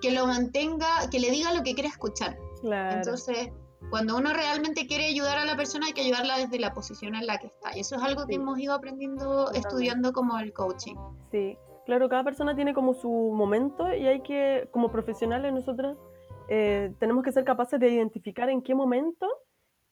Speaker 2: que lo mantenga, que le diga lo que quiere escuchar. Claro. Entonces, cuando uno realmente quiere ayudar a la persona, hay que ayudarla desde la posición en la que está. Y eso es algo que hemos ido aprendiendo, estudiando como el coaching.
Speaker 1: Sí, claro, cada persona tiene como su momento y hay que, como profesionales nosotros, eh, tenemos que ser capaces de identificar en qué momento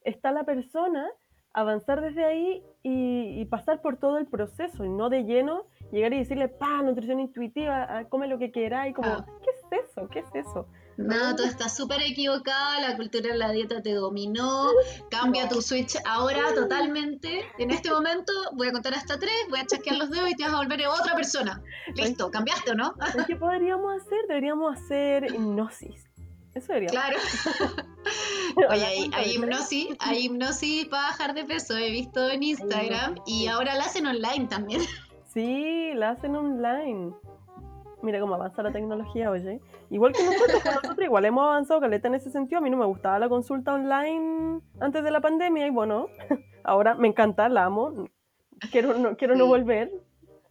Speaker 1: está la persona, avanzar desde ahí y, pasar por todo el proceso y no de lleno llegar y decirle, pa, nutrición intuitiva, ah, come lo que quieras y como, ah. ¿qué es eso? ¿Qué es eso?
Speaker 2: No, tú estás súper equivocada, la cultura de la dieta te dominó, cambia tu switch ahora totalmente. En este momento voy a contar hasta tres, voy a chasquear los dedos y te vas a volver otra persona. Listo, cambiaste o no?
Speaker 1: ¿Qué podríamos hacer? Deberíamos hacer hipnosis. Eso debería.
Speaker 2: Claro. Oye, hay, hipnosis, hay hipnosis para bajar de peso, he visto en Instagram y ahora la hacen online también.
Speaker 1: Sí, la hacen online. Mira cómo avanza la tecnología, oye. Igual que nosotros, nosotros igual hemos avanzado, Caleta, en ese sentido. A mí no me gustaba la consulta online antes de la pandemia y bueno, ahora me encanta, la amo. Quiero no, quiero no volver.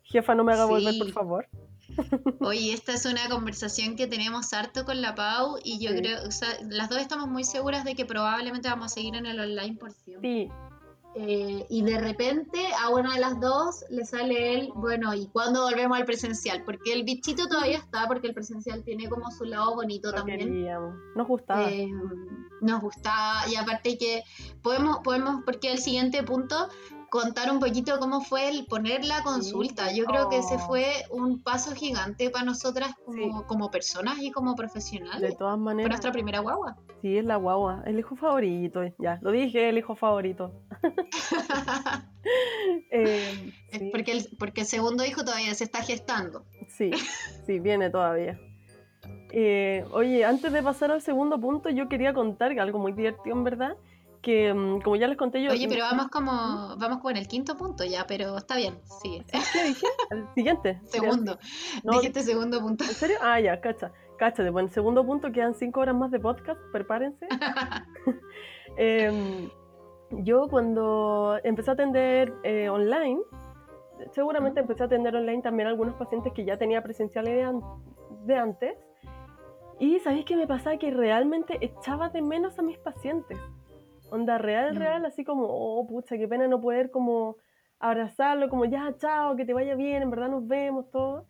Speaker 1: Jefa, no me haga volver, por favor.
Speaker 2: Oye, esta es una conversación que tenemos harto con la Pau y yo creo, o sea, las dos estamos muy seguras de que probablemente vamos a seguir en el online por siempre. Sí. Eh, y de repente a una de las dos le sale él, bueno, ¿y cuándo volvemos al presencial? Porque el bichito todavía está, porque el presencial tiene como su lado bonito también.
Speaker 1: Nos gustaba. Eh,
Speaker 2: nos gustaba, y aparte que podemos, podemos, porque el siguiente punto contar un poquito cómo fue el poner la consulta. Yo creo que ese oh. fue un paso gigante para nosotras como, personas y como profesionales.
Speaker 1: De todas maneras.
Speaker 2: Fue nuestra primera guagua.
Speaker 1: Sí, es la guagua, el hijo favorito, ya, lo dije, el hijo favorito.
Speaker 2: Eh, porque, el, porque el segundo hijo todavía se está gestando.
Speaker 1: Sí, sí, viene todavía. Eh, oye, antes de pasar al segundo punto, yo quería contar algo muy divertido, en verdad que mm, como ya les conté yo...
Speaker 2: Oye, pero vamos como, vamos con el quinto punto ya, pero está bien, sigue.
Speaker 1: ¿Qué dije? El siguiente.
Speaker 2: segundo. No, Dijiste segundo punto.
Speaker 1: ¿En serio? Ah, ya, cacha. Cáchate, bueno, segundo punto quedan cinco horas más de podcast, prepárense. Em, yo cuando empecé a atender eh, online, seguramente empecé a atender online también a algunos pacientes que ya tenía presenciales de, de antes. Y sabéis que me pasaba que realmente echaba de menos a mis pacientes. Onda real, real, así como, oh, pucha, qué pena no poder como abrazarlo, como ya, chao, que te vaya bien, en verdad nos vemos, todo.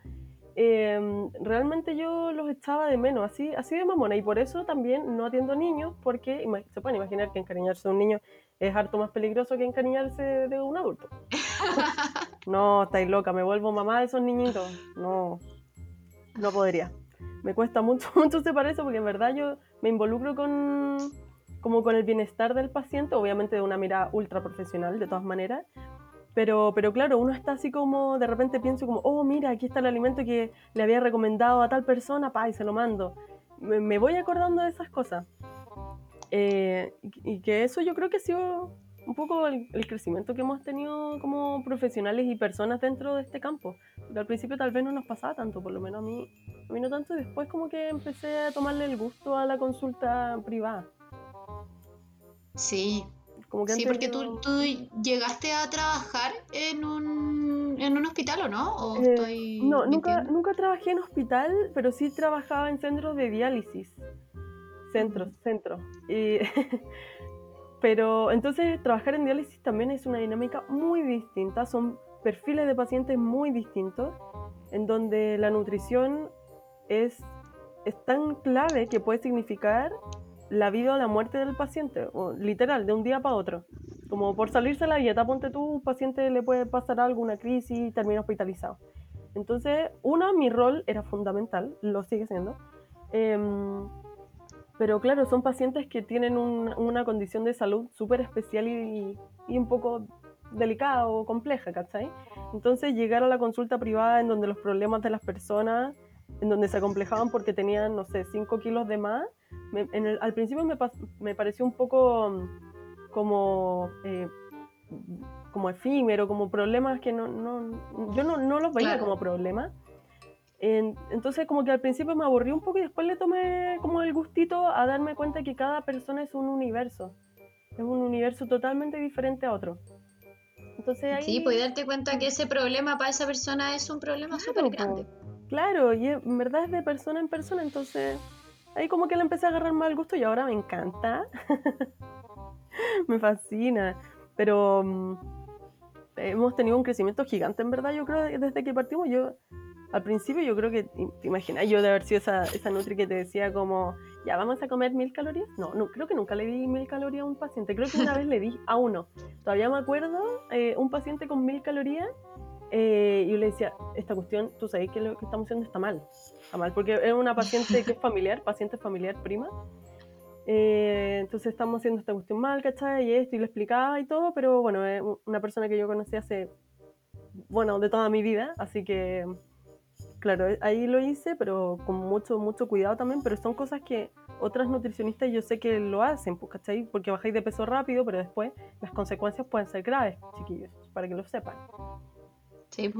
Speaker 1: Em, realmente yo los echaba de menos, así, así de mamona, y por eso también no atiendo niños, porque se pueden imaginar que encariñarse de un niño es harto más peligroso que encariñarse de un adulto. no, estáis loca, me vuelvo mamá de esos niñitos. No, no podría. Me cuesta mucho, mucho separar eso, porque en verdad yo me involucro con como con el bienestar del paciente, obviamente de una mirada ultra profesional, de todas maneras. Pero, pero claro, uno está así como, de repente pienso como, oh, mira, aquí está el alimento que le había recomendado a tal persona, pa, y se lo mando. Me, voy acordando de esas cosas. Eh, y, que eso yo creo que ha sido un poco el, crecimiento que hemos tenido como profesionales y personas dentro de este campo. Porque al principio tal vez no nos pasaba tanto, por lo menos a mí, a mí no tanto, y después como que empecé a tomarle el gusto a la consulta privada.
Speaker 2: Sí. sí, porque tú, tú, llegaste a trabajar en un, en un hospital, ¿o no?
Speaker 1: Eh, no, nunca, nunca trabajé en hospital, pero sí trabajaba en centros de diálisis. Centros, centros. pero entonces trabajar en diálisis también es una dinámica muy distinta, son perfiles de pacientes muy distintos, en donde la nutrición es, es tan clave que puede significar la vida o la muerte del paciente, literal, de un día para otro. Como por salirse la dieta, ponte tú, paciente le puede pasar algo, una crisis y termina hospitalizado. Entonces, uno, mi rol era fundamental, lo sigue siendo, em, pero claro, son pacientes que tienen una condición de salud súper especial y, y, un poco delicada o compleja, ¿cachai? Entonces llegar a la consulta privada en donde los problemas de las personas, en donde se acomplejaban porque tenían, no sé, 5 kilos de más, en el, al principio me, me, pareció un poco mm, como... Eh, como efímero, como problemas que no, no yo no, no los veía como problemas. entonces como que al principio me aburrí un poco y después le tomé como el gustito a darme cuenta que cada persona es un universo, es un universo totalmente diferente a otro.
Speaker 2: Entonces ahí... Sí, puedes darte cuenta que ese problema para esa persona es un problema súper grande.
Speaker 1: Claro, y en verdad es de persona en persona, entonces ahí como que le empecé a agarrar mal gusto y ahora me encanta. me fascina. Pero mm, hemos tenido un crecimiento gigante, en verdad, yo creo, desde que partimos. Yo, al principio, yo creo que, te imaginas, yo de haber sido esa, esa Nutri que te decía como, ya vamos a comer mil calorías. No, no, creo que nunca le di mil calorías a un paciente. Creo que una vez le di a uno. Todavía me acuerdo, eh, un paciente con mil calorías. Eh, y yo le decía, esta cuestión, tú sabes que lo que estamos haciendo está mal. Está mal, porque es una paciente que es familiar, paciente familiar prima. Eh, entonces estamos haciendo esta cuestión mal, ¿cachai? Y esto, y le explicaba y todo, pero bueno, es una persona que yo conocí hace, bueno, de toda mi vida, así que, claro, eh, ahí lo hice, pero con mucho, mucho cuidado también, pero son cosas que otras nutricionistas yo sé que lo hacen, pues, ¿cachai? Porque bajáis de peso rápido, pero después las consecuencias pueden ser graves, chiquillos, para que lo sepan.
Speaker 2: Sí.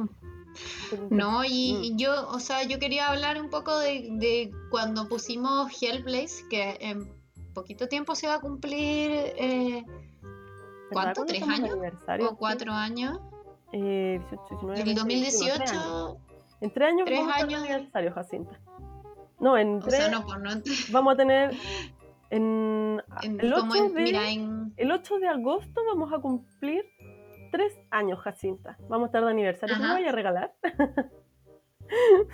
Speaker 2: No, y, mm. yo, o sea, yo quería hablar un poco de, de cuando pusimos Hellblaze, que en poquito tiempo se va a cumplir. Eh, ¿Cuánto? ¿Tres años? ¿O cuatro años?
Speaker 1: Eh, 18,
Speaker 2: el 2018.
Speaker 1: En tres años
Speaker 2: tres
Speaker 1: vamos
Speaker 2: años.
Speaker 1: a aniversario, Jacinta. No, en tres. no, pues no Vamos a tener. En, el, 8 de, el 8 de agosto vamos a cumplir tres años, Jacinta. Vamos a estar de aniversario. ¿Te voy a regalar?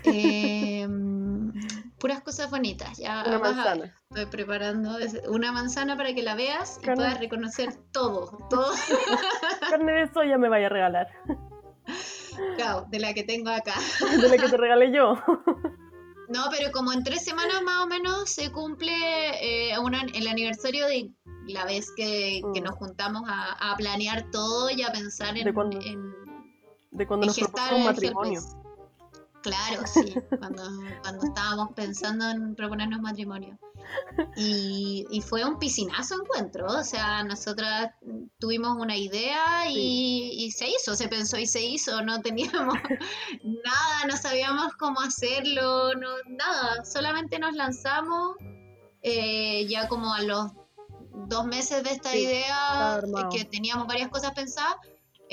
Speaker 2: Eh, puras cosas bonitas. Ya
Speaker 1: una manzana.
Speaker 2: estoy preparando una manzana para que la veas y puedas reconocer todo. todo.
Speaker 1: Carne de soya me vaya a regalar.
Speaker 2: Claro, de la que tengo acá.
Speaker 1: De la que te regalé yo.
Speaker 2: No, pero como en tres semanas más o menos se cumple eh, el aniversario de la vez que, mm. nos juntamos a, planear todo y a pensar en.
Speaker 1: De cuando,
Speaker 2: en,
Speaker 1: de cuando nos propusimos matrimonio.
Speaker 2: Claro, sí, cuando, cuando estábamos pensando en proponernos matrimonio. Y, y, fue un piscinazo encuentro, o sea, nosotras tuvimos una idea y, y, se hizo, se pensó y se hizo, no teníamos nada, no sabíamos cómo hacerlo, no, nada, solamente nos lanzamos eh, ya como a los dos meses de esta idea, que teníamos varias cosas pensadas,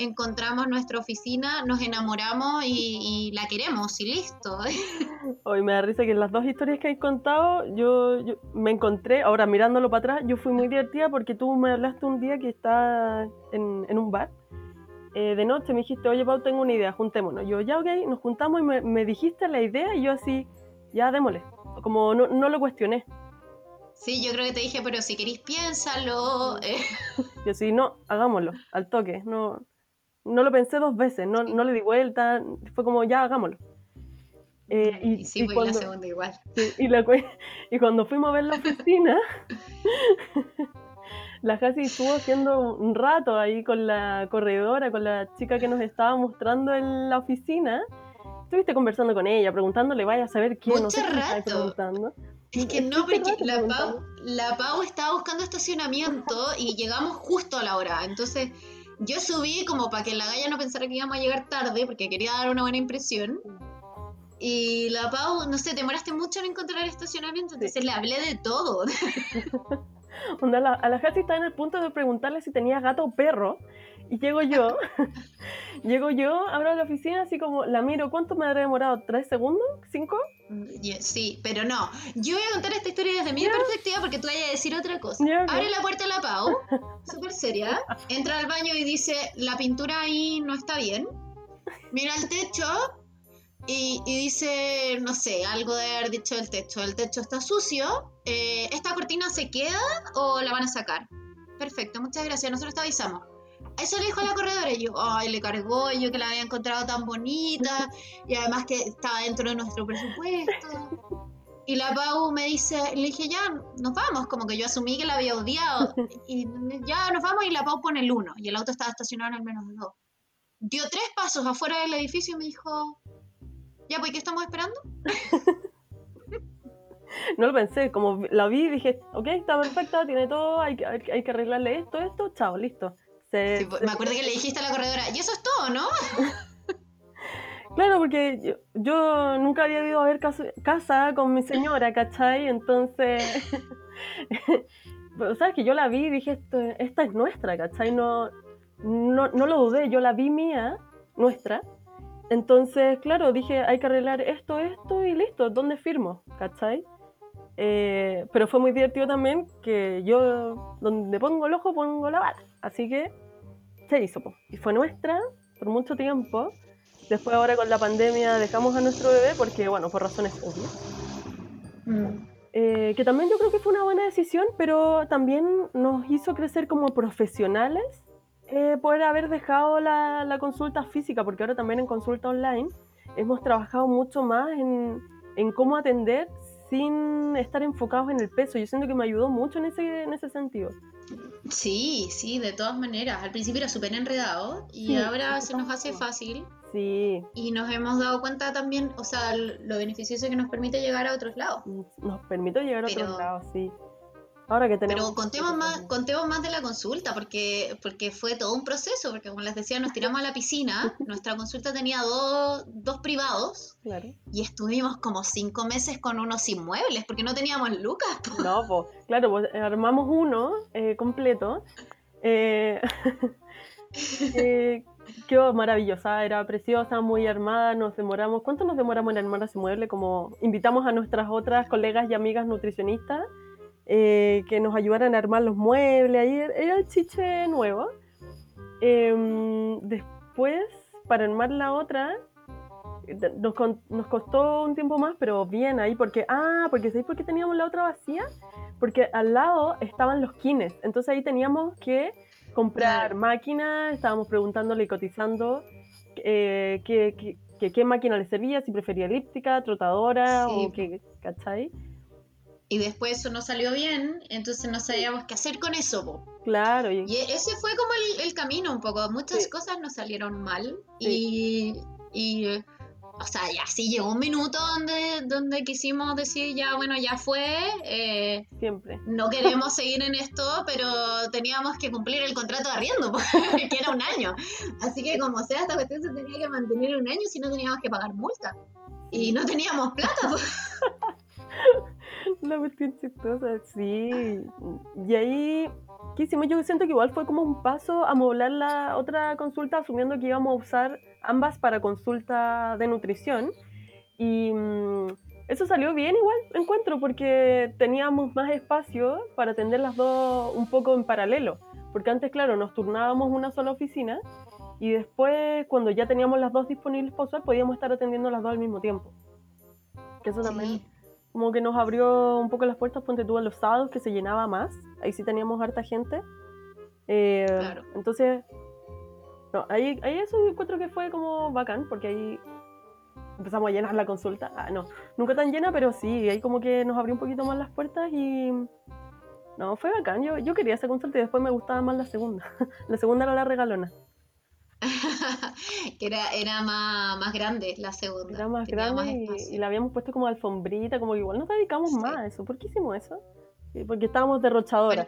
Speaker 2: encontramos nuestra oficina, nos enamoramos y, la queremos y listo.
Speaker 1: Hoy me da risa que en las dos historias que hay contado, yo, me encontré, ahora mirándolo para atrás, yo fui muy divertida porque tú me hablaste un día que está en, un bar. Eh, de noche me dijiste, oye Pau, tengo una idea, juntémonos. Yo, ya, ok, nos juntamos y me, dijiste la idea y yo así, ya démosle. Como no, no lo cuestioné.
Speaker 2: Sí, yo creo que te dije, pero si queréis, piénsalo.
Speaker 1: Yo sí, no, hagámoslo, al toque. No, no lo pensé dos veces, no, no le di vuelta, fue como ya hagámoslo.
Speaker 2: Eh, y, sí, fue la segunda igual.
Speaker 1: y, y, cuando fuimos a ver la oficina, la Jasi estuvo haciendo un rato ahí con la corredora, con la chica que nos estaba mostrando en la oficina. Estuviste conversando con ella, preguntándole, vaya a saber quién,
Speaker 2: Mucho no sé rato. preguntando. Es que no, porque la Pau, la Pau estaba buscando estacionamiento y llegamos justo a la hora. Entonces, yo subí como para que la galla no pensara que íbamos a llegar tarde, porque quería dar una buena impresión. Y la Pau, no sé, te demoraste mucho en encontrar el estacionamiento, entonces le hablé de todo.
Speaker 1: a la, a la estaba en el punto de preguntarle si tenía gato o perro. Y llego yo, llego yo, abro la oficina, así como la miro, ¿cuánto me habrá demorado? ¿Tres segundos? ¿Cinco?
Speaker 2: Mm, sí, pero no. Yo voy a contar esta historia desde mi perspectiva porque tú vayas a decir otra cosa. Abre la puerta a la Pau, súper seria, entra al baño y dice, la pintura ahí no está bien. Mira el techo y, dice, no sé, algo de haber dicho el techo. El techo está sucio. Eh, ¿Esta cortina se queda o la van a sacar? Perfecto, muchas gracias. Nosotros te avisamos. Eso le dijo a la corredora y yo, ay, le cargó, yo que la había encontrado tan bonita y además que estaba dentro de nuestro presupuesto. Y la Pau me dice, le dije, ya, nos vamos, como que yo asumí que la había odiado. Y ya nos vamos y la Pau pone el uno. Y el auto estaba estacionado en el menos dos. Dio tres pasos afuera del edificio y me dijo, ya, pues, ¿qué estamos esperando?
Speaker 1: no lo pensé, como la vi dije, ok, está perfecta, tiene todo, hay que, hay, que arreglarle esto, esto, chao, listo.
Speaker 2: Pues, me acuerdo que le dijiste a la corredora, y eso es todo, ¿no?
Speaker 1: Claro, porque yo, nunca había ido a ver casa, con mi señora, ¿cachai? Entonces, pero, ¿sabes que Yo la vi y dije, esta es nuestra, ¿cachai? No, no, no lo dudé, yo la vi mía, nuestra. Entonces, claro, dije, hay que arreglar esto, esto y listo, ¿dónde firmo? ¿Cachai? Eh, pero fue muy divertido también que yo, donde pongo el ojo, pongo la bala. Así que se hizo, y fue nuestra por mucho tiempo. Después ahora con la pandemia dejamos a nuestro bebé porque, bueno, por razones obvias. Mm. Eh, que también yo creo que fue una buena decisión, pero también nos hizo crecer como profesionales eh, poder haber dejado la, la, consulta física, porque ahora también en consulta online hemos trabajado mucho más en, en cómo atender sin estar enfocados en el peso. Yo siento que me ayudó mucho en ese, en ese sentido.
Speaker 2: Sí, sí, de todas maneras. Al principio era súper enredado y ahora se nos hace fácil.
Speaker 1: Sí.
Speaker 2: Y nos hemos dado cuenta también, o sea, lo beneficioso que nos permite llegar a otros lados.
Speaker 1: Nos permite llegar a otros lados, sí.
Speaker 2: Ahora que tenemos... Pero contemos más, contemos más de la consulta, porque, porque fue todo un proceso, porque como les decía, nos tiramos a la piscina, nuestra consulta tenía dos, dos privados,
Speaker 1: claro.
Speaker 2: y estuvimos como cinco meses con unos inmuebles, porque no teníamos lucas.
Speaker 1: No, pues, claro, pues armamos uno eh, completo. Eh, eh, quedó maravillosa, era preciosa, muy armada, nos demoramos, ¿cuánto nos demoramos en armar ese mueble? Como invitamos a nuestras otras colegas y amigas nutricionistas eh, que nos ayudaran a armar los muebles, ahí era el chiche nuevo. Em, después, para armar la otra, nos, nos, costó un tiempo más, pero bien ahí, porque, ah, porque ¿sabéis por qué teníamos la otra vacía? Porque al lado estaban los kines, entonces ahí teníamos que comprar máquinas, estábamos preguntándole y cotizando eh, qué, qué, máquina le servía, si prefería elíptica, trotadora o qué, ¿cachai?
Speaker 2: Y después eso no salió bien, entonces no sabíamos qué hacer con eso.
Speaker 1: Claro.
Speaker 2: Y... ese fue como el, camino un poco. Muchas cosas nos salieron mal y, y, o sea, ya sí llegó un minuto donde, donde quisimos decir, ya bueno, ya fue. Eh,
Speaker 1: Siempre.
Speaker 2: No queremos seguir en esto, pero teníamos que cumplir el contrato de arriendo, que era un año. Así que como sea, esta cuestión se tenía que mantener un año si no teníamos que pagar multa. Y no teníamos plata.
Speaker 1: La cuestión chistosa, sí. Y ahí, ¿qué hicimos? Yo siento que igual fue como un paso a moblar la otra consulta, asumiendo que íbamos a usar ambas para consulta de nutrición. Y mm, eso salió bien igual, encuentro, porque teníamos más espacio para atender las dos un poco en paralelo. Porque antes, claro, nos turnábamos una sola oficina y después, cuando ya teníamos las dos disponibles para usar, podíamos estar atendiendo las dos al mismo tiempo. Que eso también como que nos abrió un poco las puertas, ponte tú los sábados que se llenaba más, ahí sí teníamos harta gente. Eh, claro. Entonces, no, ahí, ahí eso encuentro que fue como bacán, porque ahí empezamos a llenar la consulta. Ah, no, nunca tan llena, pero sí, ahí como que nos abrió un poquito más las puertas y... No, fue bacán, yo, yo quería esa consulta y después me gustaba más la segunda. la segunda era la regalona.
Speaker 2: que era, era más, más grande la segunda.
Speaker 1: Era más grande y, la habíamos puesto como alfombrita, como que igual nos dedicamos más a eso. ¿Por qué hicimos eso? Porque estábamos derrochadoras.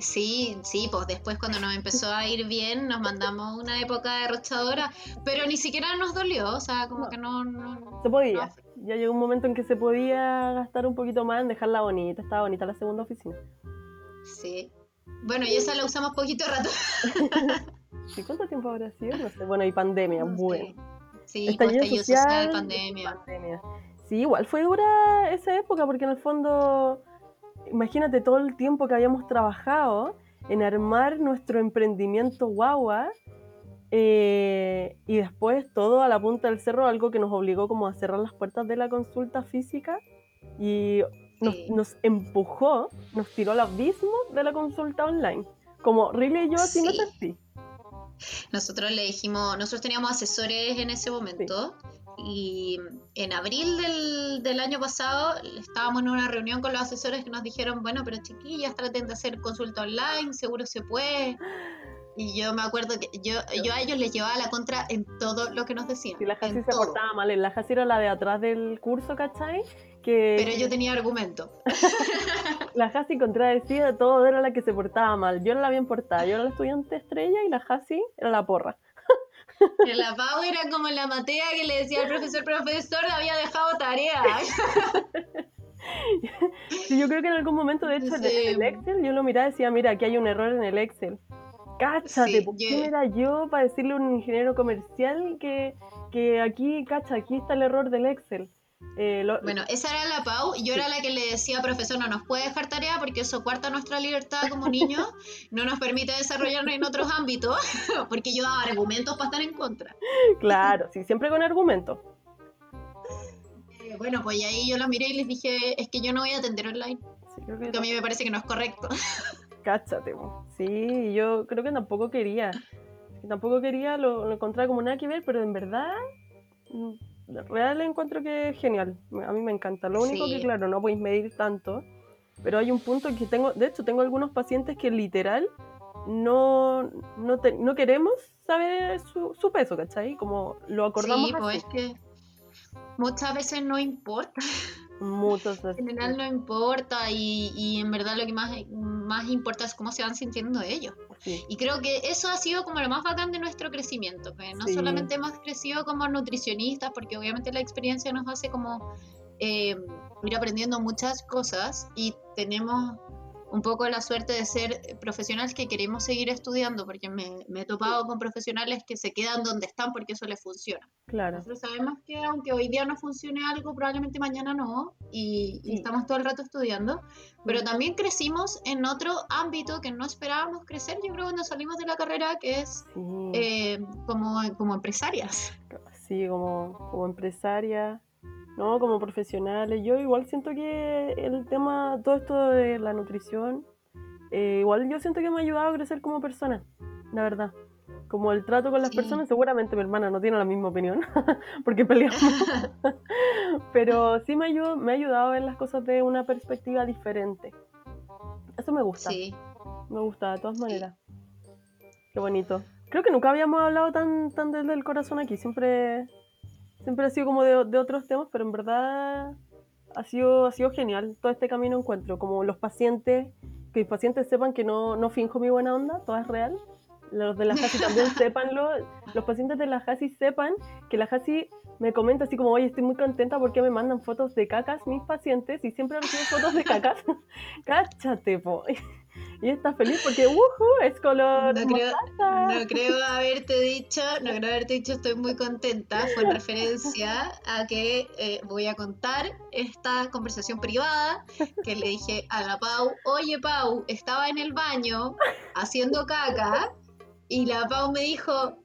Speaker 2: sí, sí, pues después cuando nos empezó a ir bien nos mandamos una época derrochadora, pero ni siquiera nos dolió, o sea, como que no,
Speaker 1: Se podía. Ya llegó un momento en que se podía gastar un poquito más en dejarla bonita, estaba bonita la segunda oficina.
Speaker 2: Sí. Bueno, y esa la usamos poquito rato.
Speaker 1: ¿Y cuánto tiempo habrá sido? No sé. Bueno, y pandemia, bueno.
Speaker 2: Sí, estallido pues, social, pandemia.
Speaker 1: pandemia. Sí, igual fue dura esa época porque en el fondo, imagínate todo el tiempo que habíamos trabajado en armar nuestro emprendimiento guagua eh, y después todo a la punta del cerro, algo que nos obligó como a cerrar las puertas de la consulta física y nos, empujó, nos tiró al abismo de la consulta online. Como Riley y yo así no así.
Speaker 2: Nosotros le dijimos, nosotros teníamos asesores en ese momento y en abril del, del, año pasado estábamos en una reunión con los asesores que nos dijeron, bueno, pero chiquillas, traten de hacer consulta online, seguro se puede. Y yo me acuerdo que yo, yo a ellos les llevaba la contra en todo lo que nos decían.
Speaker 1: Y la Jasi se portaba mal. La Jasi era la de atrás del curso, ¿cachai? Que...
Speaker 2: Pero yo tenía argumento.
Speaker 1: la Jasi contradecía todo, era la que se portaba mal. Yo era la bien portada, yo era la estudiante estrella y la Jasi era la porra.
Speaker 2: la Pau era como la matea que le decía al profesor, profesor, había dejado tarea.
Speaker 1: sí, yo creo que en algún momento, de hecho, en el Excel, yo lo miraba y decía, mira, aquí hay un error en el Excel. Cáchate, ¿quién era yo para decirle a un ingeniero comercial que, que aquí, cacha, aquí está el error del Excel?
Speaker 2: Eh, bueno, esa era la Pau, yo era la que le decía, profesor, no nos puede dejar tarea porque eso cuarta nuestra libertad como niños, no nos permite desarrollarnos en otros ámbitos, porque yo daba argumentos para estar en contra.
Speaker 1: Claro, sí, siempre con argumentos.
Speaker 2: Eh, bueno, pues ahí yo la miré y les dije, es que yo no voy a atender online. que a mí me parece que no es correcto.
Speaker 1: Cáchate, sí, yo creo que tampoco quería. Tampoco quería, lo, lo encontraba como nada que ver, pero en verdad mm, real encuentro que es genial. A mí me encanta. Lo único que, claro, no podéis medir tanto. Pero hay un punto que tengo, de hecho, tengo algunos pacientes que literal no, no, no queremos saber su, su, peso, ¿cachai? Como lo acordamos.
Speaker 2: Sí, pues es que muchas veces no importa. Veces. En general no importa y, y en verdad lo que más, más importa es cómo se van sintiendo ellos. Y creo que eso ha sido como lo más bacán de nuestro crecimiento, que no solamente hemos crecido como nutricionistas, porque obviamente la experiencia nos hace como eh, ir aprendiendo muchas cosas y tenemos un poco la suerte de ser profesionales que queremos seguir estudiando, porque me, he topado con profesionales que se quedan donde están porque eso les funciona.
Speaker 1: Claro.
Speaker 2: Nosotros sabemos que aunque hoy día no funcione algo, probablemente mañana no, y, estamos todo el rato estudiando, pero también crecimos en otro ámbito que no esperábamos crecer, yo creo, cuando salimos de la carrera, que es eh, como, como empresarias.
Speaker 1: Sí, como, como empresaria no, como profesionales, yo igual siento que el tema, todo esto de la nutrición, eh, igual yo siento que me ha ayudado a crecer como persona, la verdad. Como el trato con las personas, seguramente mi hermana no tiene la misma opinión, porque peleamos. Pero sí me, ayudó, me ha ayudado a ver las cosas de una perspectiva diferente. Eso me gusta. Sí. Me gusta, de todas maneras. Qué bonito. Creo que nunca habíamos hablado tan, tan desde el corazón aquí. Siempre siempre ha sido como de, otros temas, pero en verdad ha sido, ha sido genial todo este camino encuentro, como los pacientes, que mis pacientes sepan que no, no finjo mi buena onda, todo es real. Los de la JASI también sepanlo, los pacientes de la JASI sepan que la JASI me comenta así como, oye, estoy muy contenta porque me mandan fotos de cacas mis pacientes y siempre recibo fotos de cacas. Cáchate, po. Y está feliz porque uh, es color
Speaker 2: no creo, no creo, haberte dicho no creo haberte dicho estoy muy contenta. Fue en referencia a que eh, voy a contar esta conversación privada que le dije a la Pau oye Pau estaba en el baño haciendo caca y la Pau me dijo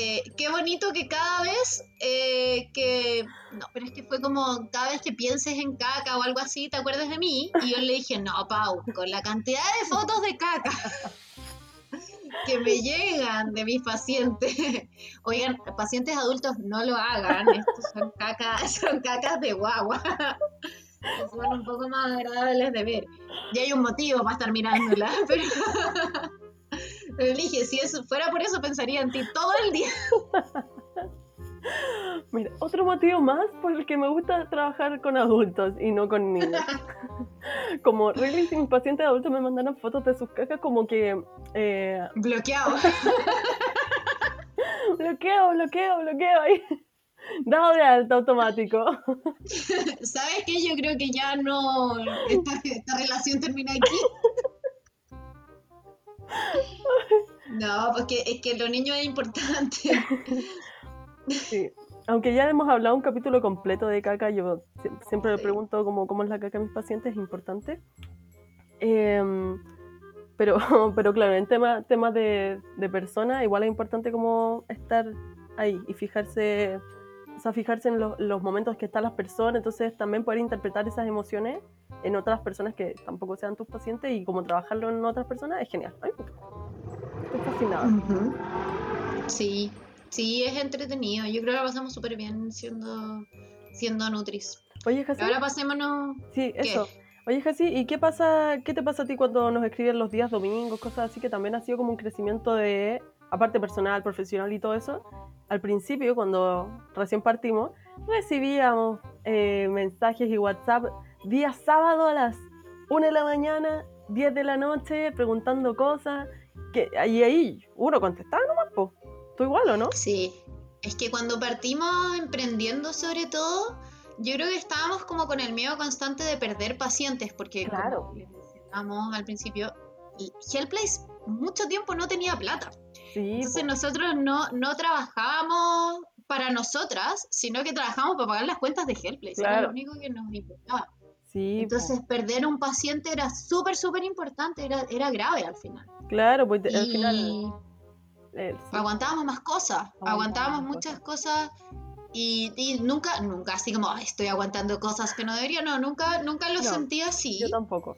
Speaker 2: eh, qué bonito que cada vez eh, que. No, pero es que fue como cada vez que pienses en caca o algo así, te acuerdas de mí. Y yo le dije, no, Pau, con la cantidad de fotos de caca que me llegan de mis pacientes. Oigan, pacientes adultos no lo hagan, estos son cacas, son cacas de guagua. Son un poco más agradables de ver. Y hay un motivo para estar mirándola, pero. Pero dije, si eso fuera por eso, pensaría en ti todo el día.
Speaker 1: Mira, otro motivo más por el que me gusta trabajar con adultos y no con niños. Como mis pacientes adultos me mandaron fotos de sus cajas como que... Eh...
Speaker 2: Bloqueado.
Speaker 1: bloqueo, bloqueo, bloqueo ahí. Dado de alta automático.
Speaker 2: ¿Sabes qué? Yo creo que ya no... esta relación termina aquí. No, porque es que los niños es importante.
Speaker 1: Sí. Aunque ya hemos hablado un capítulo completo de caca, yo siempre le pregunto cómo, cómo es la caca a mis pacientes, es importante. Em, pero, pero claro, en temas tema de, de personas, igual es importante como estar ahí y fijarse, o sea, fijarse en los momentos que están las personas, entonces también poder interpretar esas emociones en otras personas que tampoco sean tus pacientes y como trabajarlo en otras personas es genial. Estoy fascinada.
Speaker 2: Sí, Sí, es entretenido. Yo creo que lo pasamos súper bien siendo, siendo Nutris.
Speaker 1: Oye, Jessy.
Speaker 2: Ahora pasémonos.
Speaker 1: Sí, eso. Oye, Jessy, ¿y qué pasa, qué te pasa a ti cuando nos escriben los días domingos, cosas así que también ha sido como un crecimiento de, aparte personal, profesional y todo eso? Al principio, cuando recién partimos, recibíamos eh, mensajes y WhatsApp día sábado a las 1 de la mañana, 10 de la noche, preguntando cosas, que ahí, ahí uno contestaba nomás, po. ¿Tú igual o no?
Speaker 2: Sí, es que cuando partimos emprendiendo sobre todo, yo creo que estábamos como con el miedo constante de perder pacientes, porque
Speaker 1: Claro.
Speaker 2: como les mencionamos al principio, y Hellplace mucho tiempo no tenía plata.
Speaker 1: Sí,
Speaker 2: Entonces nosotros no, no trabajábamos para nosotras, sino que trabajábamos para pagar las cuentas de Hellplace. Era
Speaker 1: Claro.
Speaker 2: lo único que nos importaba.
Speaker 1: Sí.
Speaker 2: Entonces perder un paciente era súper, súper importante, era, era grave al final.
Speaker 1: claro, pues al final... eh, sí.
Speaker 2: aguantábamos más cosas,
Speaker 1: Aguantábamos
Speaker 2: muchas cosas. Y, y nunca, nunca así como "Ay, estoy aguantando cosas que no debería, no, nunca, nunca lo
Speaker 1: No,
Speaker 2: sentí así.
Speaker 1: Yo tampoco.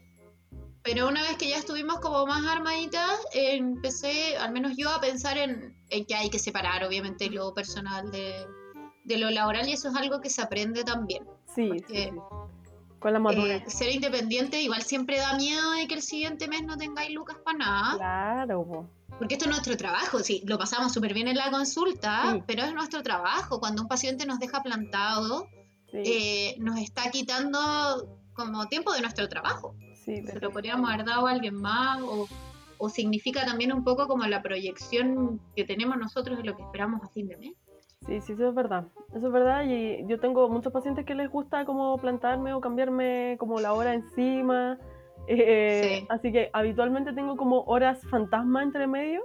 Speaker 2: Pero una vez que ya estuvimos como más armaditas, eh, empecé, al menos yo, a pensar en, en que hay que separar, obviamente, lo personal de, de lo laboral, y eso es algo que se aprende también.
Speaker 1: Sí, sí,
Speaker 2: Porque,
Speaker 1: sí. Con la madurez.
Speaker 2: Eh, ser independiente igual siempre da miedo de que el siguiente mes no tengáis lucas para nada.
Speaker 1: Claro, po.
Speaker 2: Porque esto es nuestro trabajo, sí, lo pasamos súper bien en la consulta,
Speaker 1: Sí.
Speaker 2: pero es nuestro trabajo. Cuando un paciente nos deja plantado,
Speaker 1: Sí,
Speaker 2: eh, nos está quitando como tiempo de nuestro trabajo.
Speaker 1: sí,
Speaker 2: Se lo podríamos haber dado a alguien más o, o significa también un poco como la proyección que tenemos nosotros de lo que esperamos a fin de mes.
Speaker 1: Sí, sí, eso es verdad. Eso es verdad y yo tengo muchos pacientes que les gusta como plantarme o cambiarme como la hora encima. eh,
Speaker 2: Sí.
Speaker 1: Así que habitualmente tengo como horas fantasma entre medio.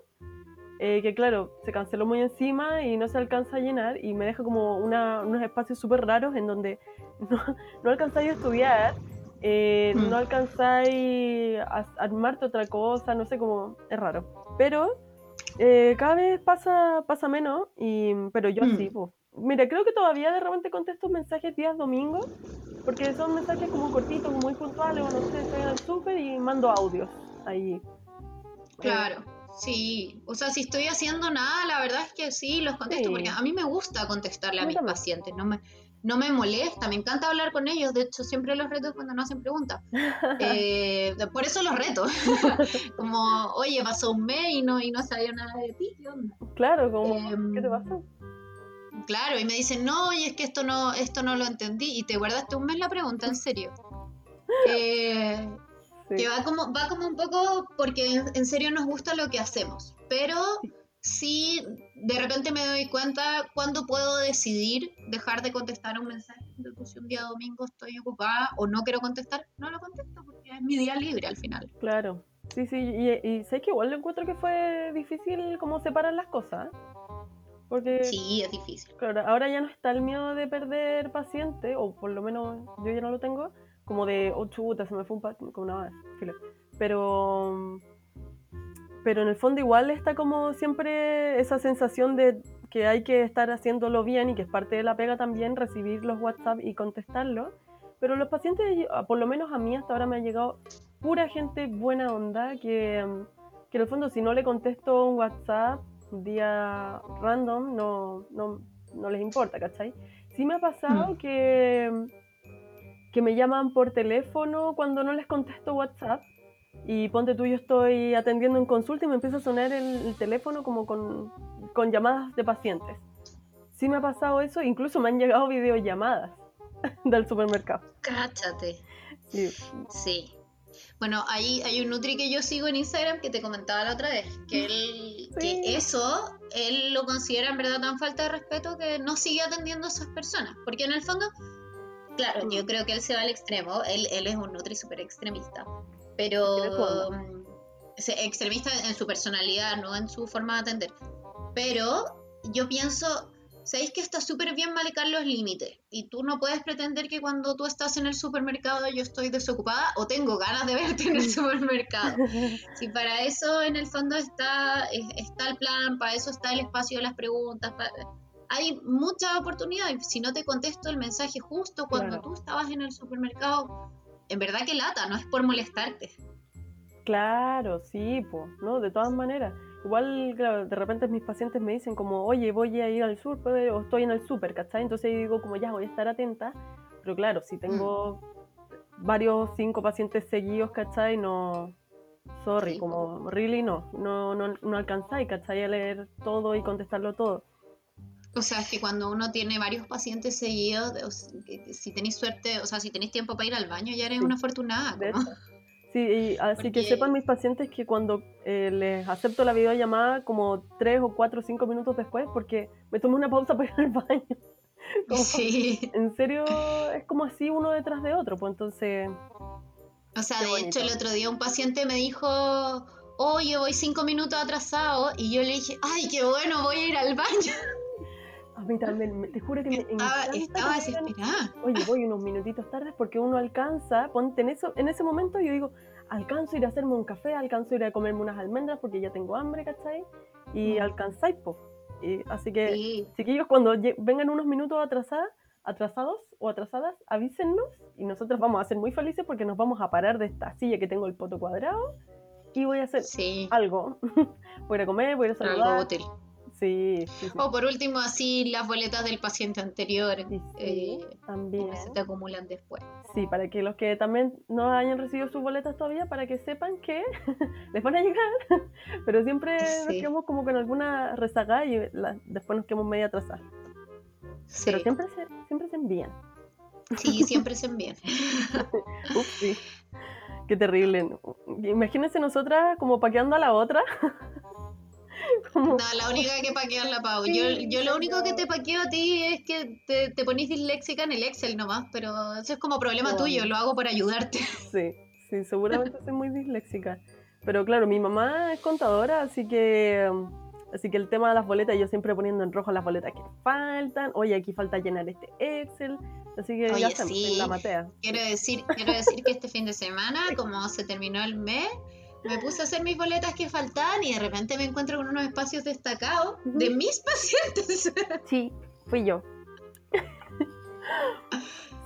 Speaker 1: eh, que claro, se canceló muy encima y no se alcanza a llenar y me deja como una- unos espacios súper raros en donde no, no alcanzáis a estudiar, eh,
Speaker 2: Mm.
Speaker 1: no alcanzáis a, a armarte otra cosa, no sé cómo, es raro. Pero eh, cada vez pasa, pasa menos, y, pero yo
Speaker 2: Mm.
Speaker 1: sí, pues. Mira, creo que todavía de repente contesto mensajes días domingos, porque son mensajes como cortitos, muy puntuales, o no sé, estoy en el súper y mando audios ahí.
Speaker 2: Claro, sí. O sea, si estoy haciendo nada, la verdad es que sí, los contesto,
Speaker 1: Sí.
Speaker 2: porque a mí me gusta contestarle a mis
Speaker 1: también.
Speaker 2: pacientes, no me, no me molesta, me encanta hablar con ellos, de hecho siempre los reto cuando no hacen preguntas. Eh, por eso los reto. Como, oye, pasó un mes y no, y no sabía nada de ti, ¿qué onda?
Speaker 1: Claro, como,
Speaker 2: Em,
Speaker 1: ¿qué te pasa?
Speaker 2: Claro, y me dicen, no, oye, es que esto no, esto no lo entendí, y te guardaste un mes la pregunta, en serio. Eh,
Speaker 1: Sí.
Speaker 2: que va como, va como un poco porque en, en serio nos gusta lo que hacemos, pero sí de repente me doy cuenta cuando puedo decidir dejar de contestar un mensaje. Entonces, si un día domingo estoy ocupada o no quiero contestar, no lo contesto porque es mi día libre al final.
Speaker 1: Claro. Sí, sí, y, y sé que igual lo encuentro que fue difícil como separar las cosas. ¿eh? Porque,
Speaker 2: Sí, es difícil.
Speaker 1: claro, ahora ya no está el miedo de perder paciente, o por lo menos yo ya no lo tengo, como de, oh chuta, se me fue un paciente, como nada, filo. Pero, pero en el fondo igual está como siempre esa sensación de que hay que estar haciéndolo bien y que es parte de la pega también recibir los WhatsApp y contestarlos. Pero los pacientes, yo- por lo menos a mí hasta ahora me ha llegado pura gente buena onda que, que en el fondo si no le contesto un WhatsApp un día random no, no, no les importa, ¿cachai? Sí me ha pasado
Speaker 2: Mm.
Speaker 1: que, que me llaman por teléfono cuando no les contesto WhatsApp y ponte tú, yo estoy atendiendo en consulta y me empieza a sonar el, el teléfono como con, con llamadas de pacientes. Sí me ha pasado eso, incluso me han llegado videollamadas del supermercado.
Speaker 2: Cáchate.
Speaker 1: Sí,
Speaker 2: Sí. Bueno, ahí hay un Nutri que yo sigo en Instagram que te comentaba la otra vez, que él,
Speaker 1: Sí.
Speaker 2: que eso, él lo considera en verdad tan falta de respeto que no sigue atendiendo a esas personas. Porque en el fondo, claro, yo creo que él se va al extremo, él, él es un Nutri súper extremista, pero mm, extremista en su personalidad, no en su forma de atender. Pero yo pienso, ¿sabéis que está súper bien marcar los límites? Y tú no puedes pretender que cuando tú estás en el supermercado yo estoy desocupada o tengo ganas de verte en el supermercado. Si para eso en el fondo está, es- está el plan, para eso está el espacio de las preguntas, hay muchas oportunidades. Si no te contesto el mensaje justo cuando
Speaker 1: Claro.
Speaker 2: tú estabas en el supermercado, en verdad que lata, no es por molestarte.
Speaker 1: Claro, sí, pues, ¿no? De todas maneras. igual, claro, de repente mis pacientes me dicen como, oye, voy a ir al sur, pues, o estoy en el súper, ¿cachai? Entonces yo digo como, ya, voy a estar atenta, pero claro, si tengo
Speaker 2: Mm.
Speaker 1: varios, cinco pacientes seguidos, ¿cachai? No, sorry,
Speaker 2: Sí,
Speaker 1: como, really no, no, no, no alcanzáis, ¿cachai? A leer todo y contestarlo todo.
Speaker 2: O sea, es que cuando uno tiene varios pacientes seguidos, o si tenéis suerte, o sea, si tenéis tiempo para ir al baño, ya eres
Speaker 1: Sí,
Speaker 2: una afortunada.
Speaker 1: Sí, y así que sepan mis pacientes que cuando eh, les acepto la videollamada como tres o cuatro o cinco minutos después, porque me tomo una pausa para ir al baño. Como,
Speaker 2: sí.
Speaker 1: en serio, es como así uno detrás de otro, pues entonces,
Speaker 2: O sea, de hecho, el otro día un paciente me dijo, oye, voy cinco minutos atrasado, y yo le dije, ay, qué bueno, voy a ir al baño.
Speaker 1: A mí también, te juro que me
Speaker 2: Estaba, estaba desesperada.
Speaker 1: oye, voy unos minutitos tarde porque uno alcanza, ponte en eso, en ese momento yo digo, alcanzo a ir a hacerme un café, alcanzo a ir a comerme unas almendras porque ya tengo hambre, ¿cachai? Y
Speaker 2: Mm.
Speaker 1: alcanzáis, pues. Y, así que,
Speaker 2: Sí,
Speaker 1: chiquillos, cuando vengan unos minutos atrasadas, atrasados o atrasadas, avísennos y nosotros vamos a ser muy felices porque nos vamos a parar de esta silla que tengo el poto cuadrado y voy a hacer
Speaker 2: sí,
Speaker 1: algo. voy a comer, voy a a
Speaker 2: algo
Speaker 1: saludar.
Speaker 2: útil.
Speaker 1: Sí, sí, sí.
Speaker 2: O por último, así las boletas del paciente anterior,
Speaker 1: sí,
Speaker 2: eh,
Speaker 1: también.
Speaker 2: que se te acumulan después.
Speaker 1: Sí, para que los que también no hayan recibido sus boletas todavía, para que sepan que les van a llegar, pero siempre nos quedamos como con alguna rezagada y la- después nos quedamos media atrasadas. Pero siempre se, siempre se envían.
Speaker 2: sí, siempre se envían.
Speaker 1: Ups, sí. Qué terrible. Imagínense nosotras como paqueando a la otra.
Speaker 2: No, la única que paquear la Pau. Yo,
Speaker 1: Sí,
Speaker 2: yo lo único que te paqueo a ti es que te, te ponís disléxica en el Excel nomás, pero eso es como problema
Speaker 1: Obvio.
Speaker 2: tuyo, lo hago para ayudarte.
Speaker 1: Sí, sí, seguramente soy muy disléxica. Pero claro, mi mamá es contadora, así que así que el tema de las boletas, yo siempre poniendo en rojo las boletas que faltan. Oye, aquí falta llenar este Excel. Así que
Speaker 2: Oye,
Speaker 1: ya
Speaker 2: sí.
Speaker 1: en la matea.
Speaker 2: Quiero decir, quiero decir que este fin de semana, como se terminó el mes, me puse a hacer mis boletas que faltaban y de repente me encuentro con unos espacios destacados de mis pacientes.
Speaker 1: Sí, fui yo.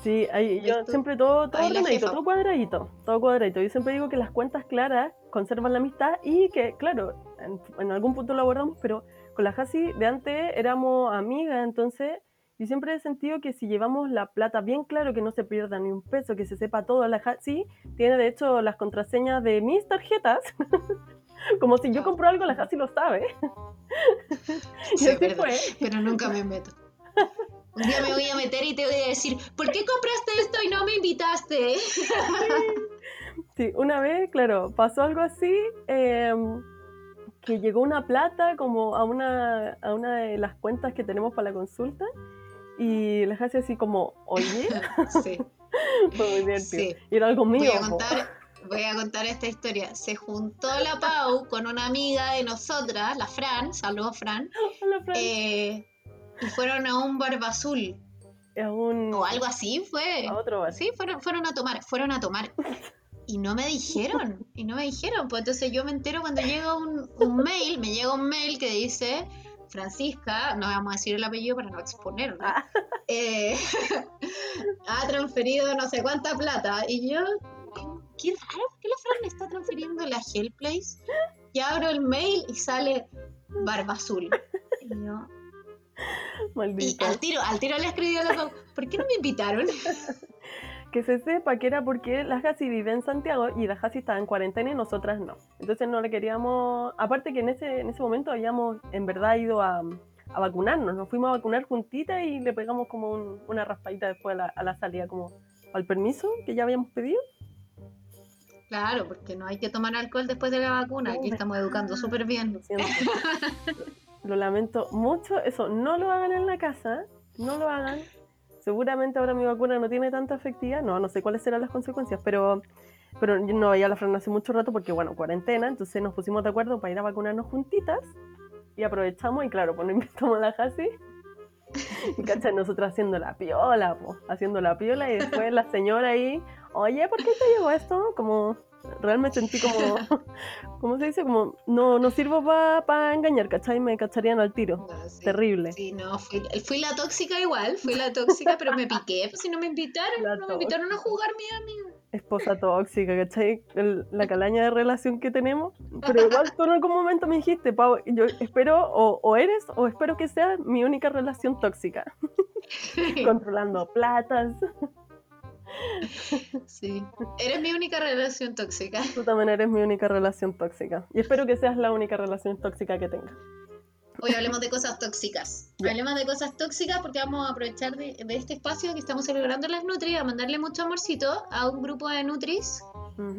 Speaker 1: Sí, ahí, yo siempre todo, todo ordenadito, todo cuadradito, todo cuadradito. Yo siempre digo que las cuentas claras conservan la amistad y que, claro, en, en algún punto lo abordamos, pero con la Hasi de antes éramos amigas, entonces yo siempre he sentido que si llevamos la plata bien claro, que no se pierda ni un peso, que se sepa todo, la Hasi tiene de hecho las contraseñas de mis tarjetas, como si yo compro algo, la Hasi lo sabe. y
Speaker 2: Sí,
Speaker 1: así
Speaker 2: verdad.
Speaker 1: fue.
Speaker 2: Pero nunca me meto. Un día me voy a meter y te voy a decir, ¿por qué compraste esto y no me invitaste?
Speaker 1: Sí, una vez, claro, pasó algo así, em, que llegó una plata como a una, a una de las cuentas que tenemos para la consulta y les hace así como, oye,
Speaker 2: Sí,
Speaker 1: fue muy divertido.
Speaker 2: sí.
Speaker 1: Y era algo
Speaker 2: Voy
Speaker 1: mío.
Speaker 2: a
Speaker 1: po.
Speaker 2: contar, voy a contar esta historia. Se juntó la Pau con una amiga de nosotras, la Fran, saludos Fran,
Speaker 1: Hola, Fran.
Speaker 2: eh, y fueron a un barba azul
Speaker 1: un,
Speaker 2: o algo así fue.
Speaker 1: a otro bar.
Speaker 2: Sí, fueron, fueron a tomar, fueron a tomar. Y no me dijeron, y no me dijeron. Pues entonces yo me entero cuando llega un, un mail, me llega un mail que dice, Francisca, no vamos a decir el apellido para no exponerla,
Speaker 1: Ah.
Speaker 2: eh, ha transferido no sé cuánta plata. Y yo, qué raro, ¿por qué la Fran está transfiriendo la Hell Place? Y abro el mail y sale Barba Azul. Y yo, y al tiro, al tiro le escribí a Pau, ¿por qué no me invitaron?
Speaker 1: Que se sepa que era porque la Hasi vive en Santiago y la Hasi estaba en cuarentena y nosotras no. Entonces no le queríamos, aparte que en ese, en ese momento habíamos en verdad ido a, a vacunarnos, nos fuimos a vacunar juntitas y le pegamos como un- una raspadita después a la, a la salida, como al permiso que ya habíamos pedido.
Speaker 2: Claro, porque no hay que tomar alcohol después de la vacuna. Aquí estamos educando súper bien.
Speaker 1: Lo siento. lo lamento mucho, eso no lo hagan en la casa, no lo hagan. Seguramente ahora mi vacuna no tiene tanta efectividad, no, no sé cuáles serán las consecuencias, pero, pero no veía a la Fran hace mucho rato porque, bueno, cuarentena, entonces nos pusimos de acuerdo para ir a vacunarnos juntitas y aprovechamos y claro, pues nos invitamos a la Hasi y cachai, nosotros haciendo la piola, pues, haciendo la piola y después la señora ahí, oye, ¿por qué te llegó esto? Como, realmente sentí como, ¿cómo se dice? Como, no, no sirvo para engañar, ¿cachai? Me cacharían al tiro.
Speaker 2: No, sí.
Speaker 1: Terrible.
Speaker 2: Sí, no, fui, fui la tóxica igual, fui la tóxica, pero me piqué, pues si no me invitaron,
Speaker 1: La
Speaker 2: no me invitaron a jugar, mi amiga.
Speaker 1: esposa tóxica, ¿cachai? la calaña de relación que tenemos. Pero igual tú en algún momento me dijiste, Pau, yo espero, o, eres, o espero que sea mi única relación tóxica. Controlando platas.
Speaker 2: Sí, eres mi única relación tóxica.
Speaker 1: Tú también eres mi única relación tóxica. Y espero que seas la única relación tóxica que tenga.
Speaker 2: Hoy hablemos de cosas tóxicas. Hablemos de cosas tóxicas porque vamos a aprovechar de, este espacio que estamos celebrando las Nutri a mandarle mucho amorcito a un grupo de Nutris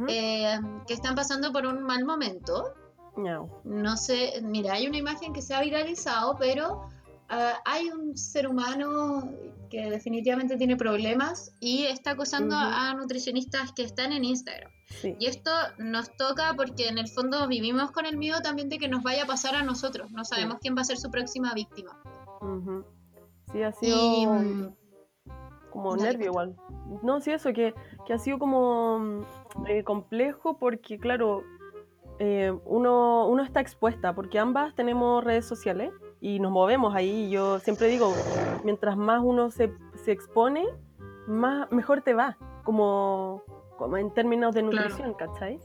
Speaker 2: eh, que están pasando por un mal momento. No. no sé, mira, hay una imagen que se ha viralizado, pero Ah, hay un ser humano que definitivamente tiene problemas y está acosando a nutricionistas que están en Instagram. Y esto nos toca porque en el fondo vivimos con el miedo también de que nos vaya a pasar a nosotros. No sabemos quién va a ser su próxima víctima.
Speaker 1: Sí, ha sido mm, como nervio igual. No, sí, eso, que, ha sido como mm, eh, complejo porque, claro, eh, uno, uno está expuesta porque ambas tenemos redes sociales y nos movemos ahí. Yo siempre digo, mientras más uno se, se expone, más, mejor te va, como, como en términos de nutrición, ¿cachai?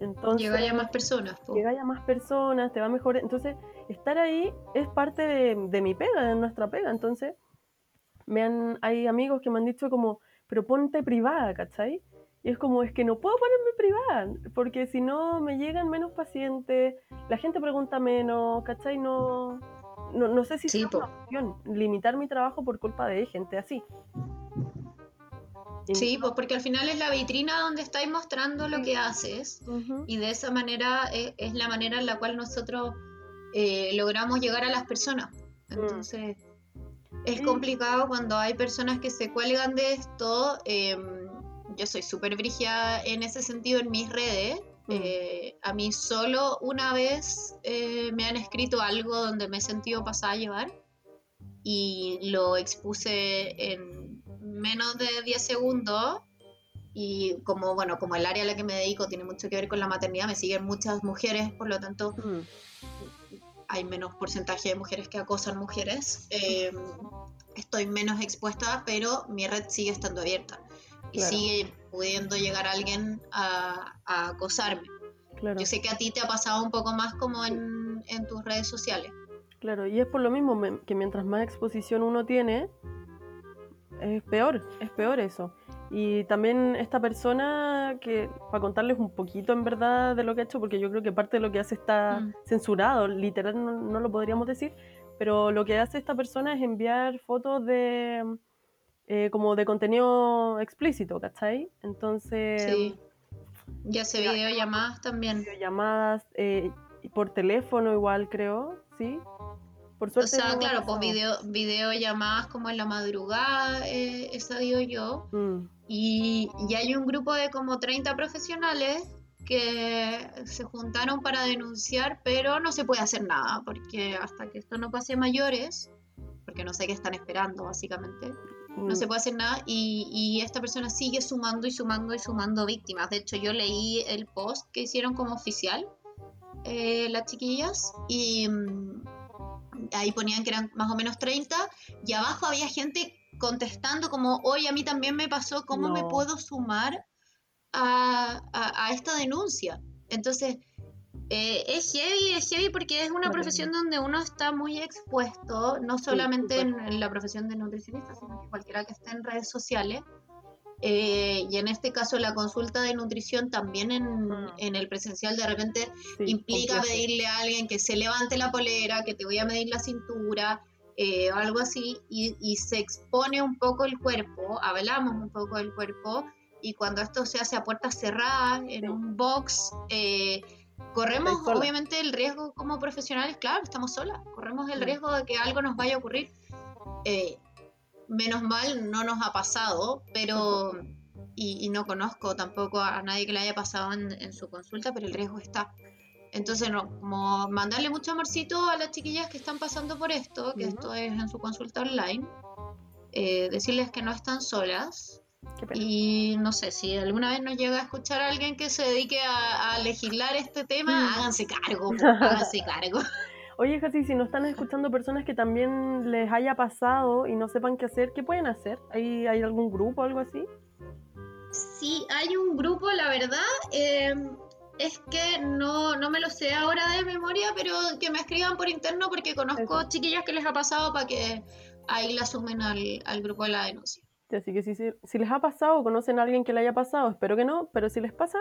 Speaker 2: Entonces, llega más personas.
Speaker 1: Llega ya más personas, te va mejor. Entonces, estar ahí es parte de, de mi pega, de nuestra pega. Entonces, me han, hay amigos que me han dicho como, pero ponte privada, ¿cachai? Y es como, es que no puedo ponerme privada, porque si no me llegan menos pacientes, la gente pregunta menos, ¿cachai? No, no, no sé si es una opción limitar mi trabajo por culpa de gente así.
Speaker 2: Sí, pues porque al final es la vitrina donde estáis mostrando lo que haces y de esa manera es, la manera en la cual nosotros eh, logramos llegar a las personas. Mm. Entonces es complicado cuando hay personas que se cuelgan de esto. Em, yo soy súper brígida en ese sentido en mis redes Mm. Eh, a mí solo una vez eh, me han escrito algo donde me he sentido pasada a llevar y lo expuse en menos de 10 segundos y como bueno como el área a la que me dedico tiene mucho que ver con la maternidad me siguen muchas mujeres por lo tanto mm. hay menos porcentaje de mujeres que acosan mujeres em, estoy menos expuesta pero mi red sigue estando abierta y sigue pudiendo llegar alguien a, acosarme. Yo sé que a ti te ha pasado un poco más como en, tus redes sociales.
Speaker 1: Claro, y es por lo mismo que mientras más exposición uno tiene, es peor, es peor eso. Y también esta persona, que para contarles un poquito en verdad de lo que ha hecho, porque yo creo que parte de lo que hace está mm. censurado, literal no, lo podríamos decir, pero lo que hace esta persona es enviar fotos de eh, como de contenido explícito, ¿cachai? Entonces... Sí.
Speaker 2: Ya se videollamadas también.
Speaker 1: Videollamadas, eh, por teléfono igual creo, ¿sí?
Speaker 2: Por suerte. O sea, claro, pues video, videollamadas como en la madrugada, eh, esa digo yo. Mm. Y, y, hay un grupo de como 30 profesionales que se juntaron para denunciar, pero no se puede hacer nada, porque hasta que esto no pase mayores, porque no sé qué están esperando, básicamente, no se mm. puede hacer nada y, esta persona sigue sumando y sumando y sumando víctimas. De hecho, yo leí el post que hicieron como oficial eh, las chiquillas y mm, ahí ponían que eran más o menos 30 y abajo había gente contestando como, hoy a mí también me pasó, ¿cómo me puedo sumar a, a esta denuncia? Entonces, eh, es heavy, es heavy porque es una profesión donde uno está muy expuesto, no solamente en, la profesión de nutricionista, sino que cualquiera que esté en redes sociales. Eh, y en este caso la consulta de nutrición también en, mm. el presencial de repente implica pedirle a alguien que se levante la polera, que te voy a medir la cintura, eh, o algo así, y, se expone un poco el cuerpo, hablamos un poco del cuerpo, y cuando esto se hace a puertas cerradas, en un box, eh, Corremos obviamente el riesgo como profesionales, claro, estamos solas, corremos el riesgo de que algo nos vaya a ocurrir. Eh, menos mal no nos ha pasado, pero, y, no conozco tampoco a nadie que le haya pasado en, su consulta, pero el riesgo está. Entonces, no, como mandarle mucho amorcito a las chiquillas que están pasando por esto, que esto es en su consulta online, eh, decirles que no están solas, y no sé, si alguna vez nos llega a escuchar a alguien que se dedique a, legislar este tema, mm. háganse cargo, háganse cargo.
Speaker 1: Oye, Jasi, si nos están escuchando personas que también les haya pasado y no sepan qué hacer, ¿qué pueden hacer? ¿Hay, hay algún grupo o algo así?
Speaker 2: Sí, hay un grupo, la verdad, em, es que no, no me lo sé ahora de memoria, pero que me escriban por interno porque conozco chiquillas que les ha pasado para que ahí la sumen al, al grupo de la denuncia.
Speaker 1: Así que si, si, les ha pasado o conocen a alguien que le haya pasado, espero que no, pero si les pasa,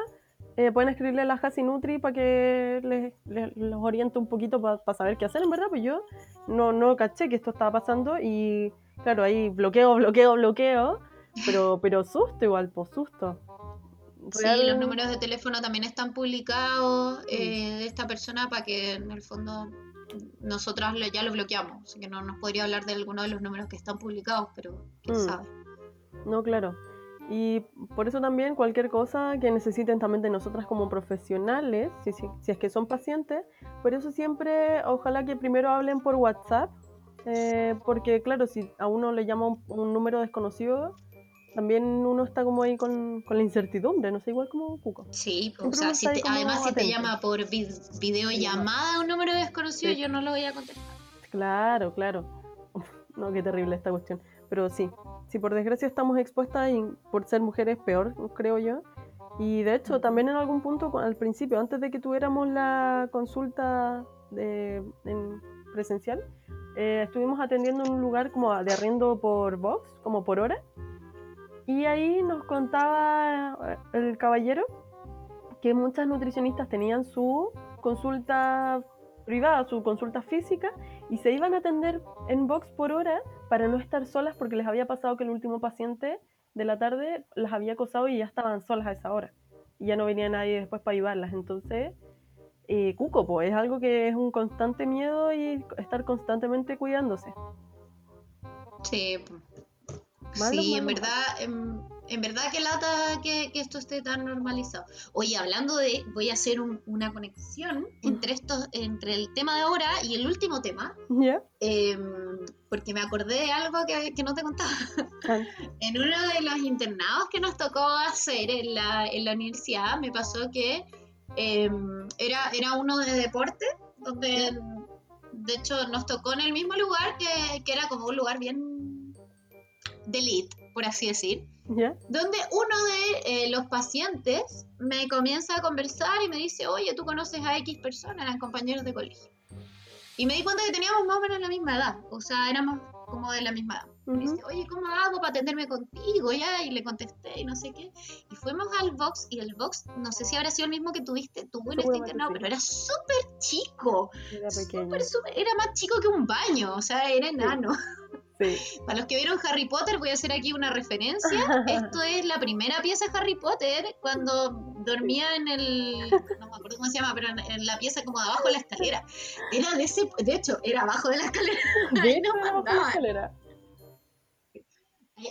Speaker 1: eh, pueden escribirle a la Hasi Nutri para que les, los oriente un poquito para saber qué hacer, en verdad, pues yo no, no caché que esto estaba pasando y claro, ahí bloqueo, bloqueo, bloqueo, pero, pero susto igual, pues susto.
Speaker 2: Sí, los números de teléfono también están publicados eh, de esta persona para que en el fondo nosotras ya lo bloqueamos, así que no nos podría hablar de alguno de los números que están publicados, pero quién mm. sabe.
Speaker 1: No, claro. Y por eso también cualquier cosa que necesiten también de nosotras como profesionales, si, si, es que son pacientes, por eso siempre ojalá que primero hablen por WhatsApp, eh, porque claro, si a uno le llama un, número desconocido, también uno está como ahí con, la incertidumbre, no sé, igual como Cuco.
Speaker 2: Sí, o sea, si además si te llama por videollamada un número desconocido, yo no lo voy a contestar.
Speaker 1: Claro, claro. no, qué terrible esta cuestión. Pero sí, si por desgracia estamos expuestas y por ser mujeres peor, creo yo. Y de hecho, también en algún punto, al principio, antes de que tuviéramos la consulta de, en presencial, eh, estuvimos atendiendo en un lugar como de arriendo por box, como por hora. Y ahí nos contaba eh, el caballero que muchas nutricionistas tenían su consulta privada, su consulta física, y se iban a atender en box por hora para no estar solas porque les había pasado que el último paciente de la tarde las había acosado y ya estaban solas a esa hora. Y ya no venía nadie después para ayudarlas. Entonces, eh, cuco, pues es algo que es un constante miedo y estar constantemente cuidándose.
Speaker 2: Sí, sí, en verdad, en, verdad que lata que, esto esté tan normalizado. Oye, hablando de, voy a hacer una conexión entre estos, entre el tema de ahora y el último tema. Em, porque me acordé de algo que, no te contaba. en uno de los internados que nos tocó hacer en la, en la universidad, me pasó que em, era, era uno de deporte, donde de hecho nos tocó en el mismo lugar que, que era como un lugar bien de elite, por así decir. Donde uno de eh, los pacientes me comienza a conversar y me dice, oye, tú conoces a X personas, eran compañeros de colegio. Y me di cuenta que teníamos más o menos la misma edad, o sea, éramos como de la misma edad. Me dice, oye, ¿cómo hago para atenderme contigo? Ya, y le contesté y no sé qué. Y fuimos al box y el box, no sé si habrá sido el mismo que tuviste tú en este internado, pero era súper chico. Era era más chico que un baño, o sea, era enano. Para los que vieron Harry Potter, voy a hacer aquí una referencia. Esto es la primera pieza de Harry Potter cuando dormía en el. No me acuerdo cómo se llama, pero en, la pieza como abajo de la escalera. Era de ese. De hecho, era abajo de la escalera. Ahí la escalera.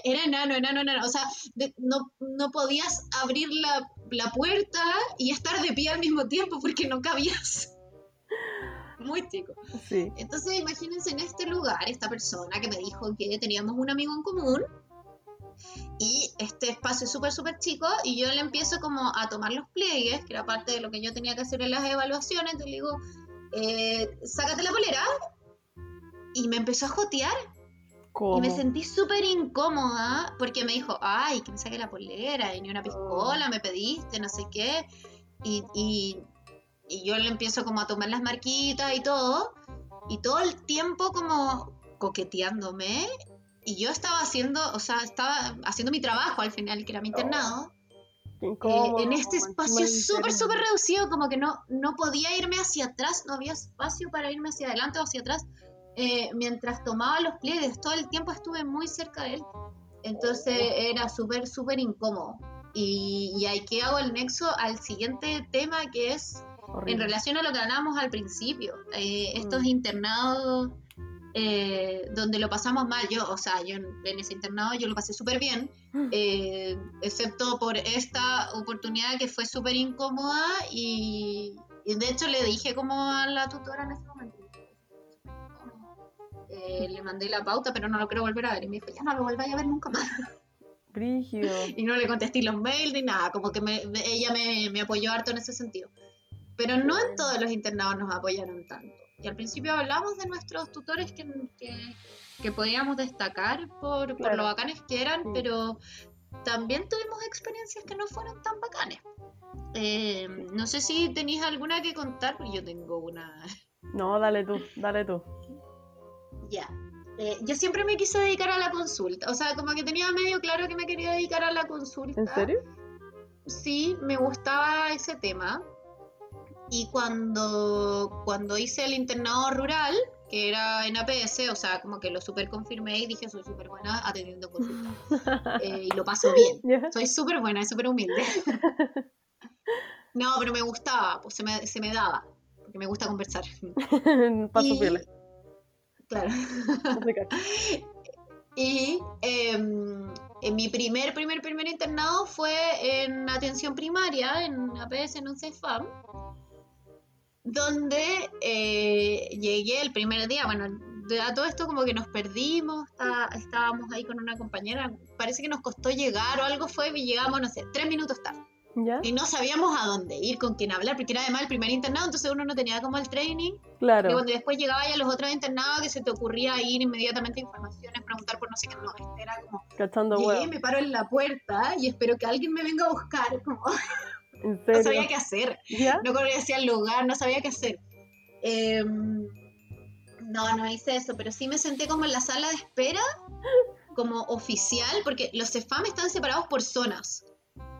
Speaker 2: Era enano, enano, enano. O sea, no, no podías abrir la, la puerta y estar de pie al mismo tiempo porque no cabías muy chico. Entonces, imagínense en este lugar, esta persona que me dijo que teníamos un amigo en común y este espacio es súper, súper chico y yo le empiezo como a tomar los pliegues, que era parte de lo que yo tenía que hacer en las evaluaciones, entonces le digo, eh, sácate la polera y me empezó a jotear. Y me sentí súper incómoda porque me dijo, ay, que me saque la polera y ni una piscola me pediste, no sé qué. Y, y y yo le empiezo como a tomar las marquitas y todo, y todo el tiempo como coqueteándome, y yo estaba haciendo, o sea, estaba haciendo mi trabajo al final, que era mi internado, eh, en este espacio súper, súper reducido, como que no, no podía irme hacia atrás, no había espacio para irme hacia adelante o hacia atrás, eh, mientras tomaba los pliegues, todo el tiempo estuve muy cerca de él, entonces era súper, súper incómodo. Y, y ahí que hago el nexo al siguiente tema que es en relación a lo que hablábamos al principio, eh, estos mm. internados eh, donde lo pasamos mal, yo, o sea, yo en ese internado yo lo pasé súper bien, eh, excepto por esta oportunidad que fue súper incómoda y, de hecho le dije como a la tutora en ese momento. le mandé la pauta, pero no lo quiero volver a ver. Y me dijo, ya no lo volváis a ver nunca más.
Speaker 1: Brígido.
Speaker 2: y no le contesté los mails ni nada, como que ella me, me apoyó harto en ese sentido. Pero no en todos los internados nos apoyaron tanto. Y al principio hablamos de nuestros tutores que, que, podíamos destacar por, por, lo bacanes que eran, pero también tuvimos experiencias que no fueron tan bacanes. Eh, no sé si tenéis alguna que contar, yo tengo una.
Speaker 1: No, dale tú, dale tú.
Speaker 2: Ya. Eh, yo siempre me quise dedicar a la consulta, o sea, como que tenía medio claro que me quería dedicar a la consulta.
Speaker 1: ¿En serio?
Speaker 2: Sí, me gustaba ese tema. Y cuando, cuando hice el internado rural, que era en APS, o sea, como que lo super confirmé y dije, soy súper buena atendiendo consultas. Eh, y lo paso bien. Soy súper buena, súper humilde. no, pero me gustaba, pues se me, se me daba, porque me gusta conversar.
Speaker 1: paso y,
Speaker 2: Claro. y em, en mi primer, primer, primer internado fue en atención primaria, en APS, en un CEFAM donde eh, llegué el primer día, bueno, a todo esto como que nos perdimos, estábamos ahí con una compañera, parece que nos costó llegar o algo fue y llegamos, no sé, tres minutos tarde. Y no sabíamos a dónde ir, con quién hablar, porque era además el primer internado, entonces uno no tenía como el training.
Speaker 1: Claro.
Speaker 2: Y cuando después llegaba ya los otros internados, que se te ocurría ir inmediatamente a informaciones, preguntar por no sé qué, no, este era como...
Speaker 1: Cachando
Speaker 2: llegué, me paro en la puerta y espero que alguien me venga a buscar, como... No sabía qué hacer. No conocía el lugar, no sabía qué hacer. Em, no, no hice eso, pero sí me senté como en la sala de espera, como oficial, porque los CEFAM están separados por zonas.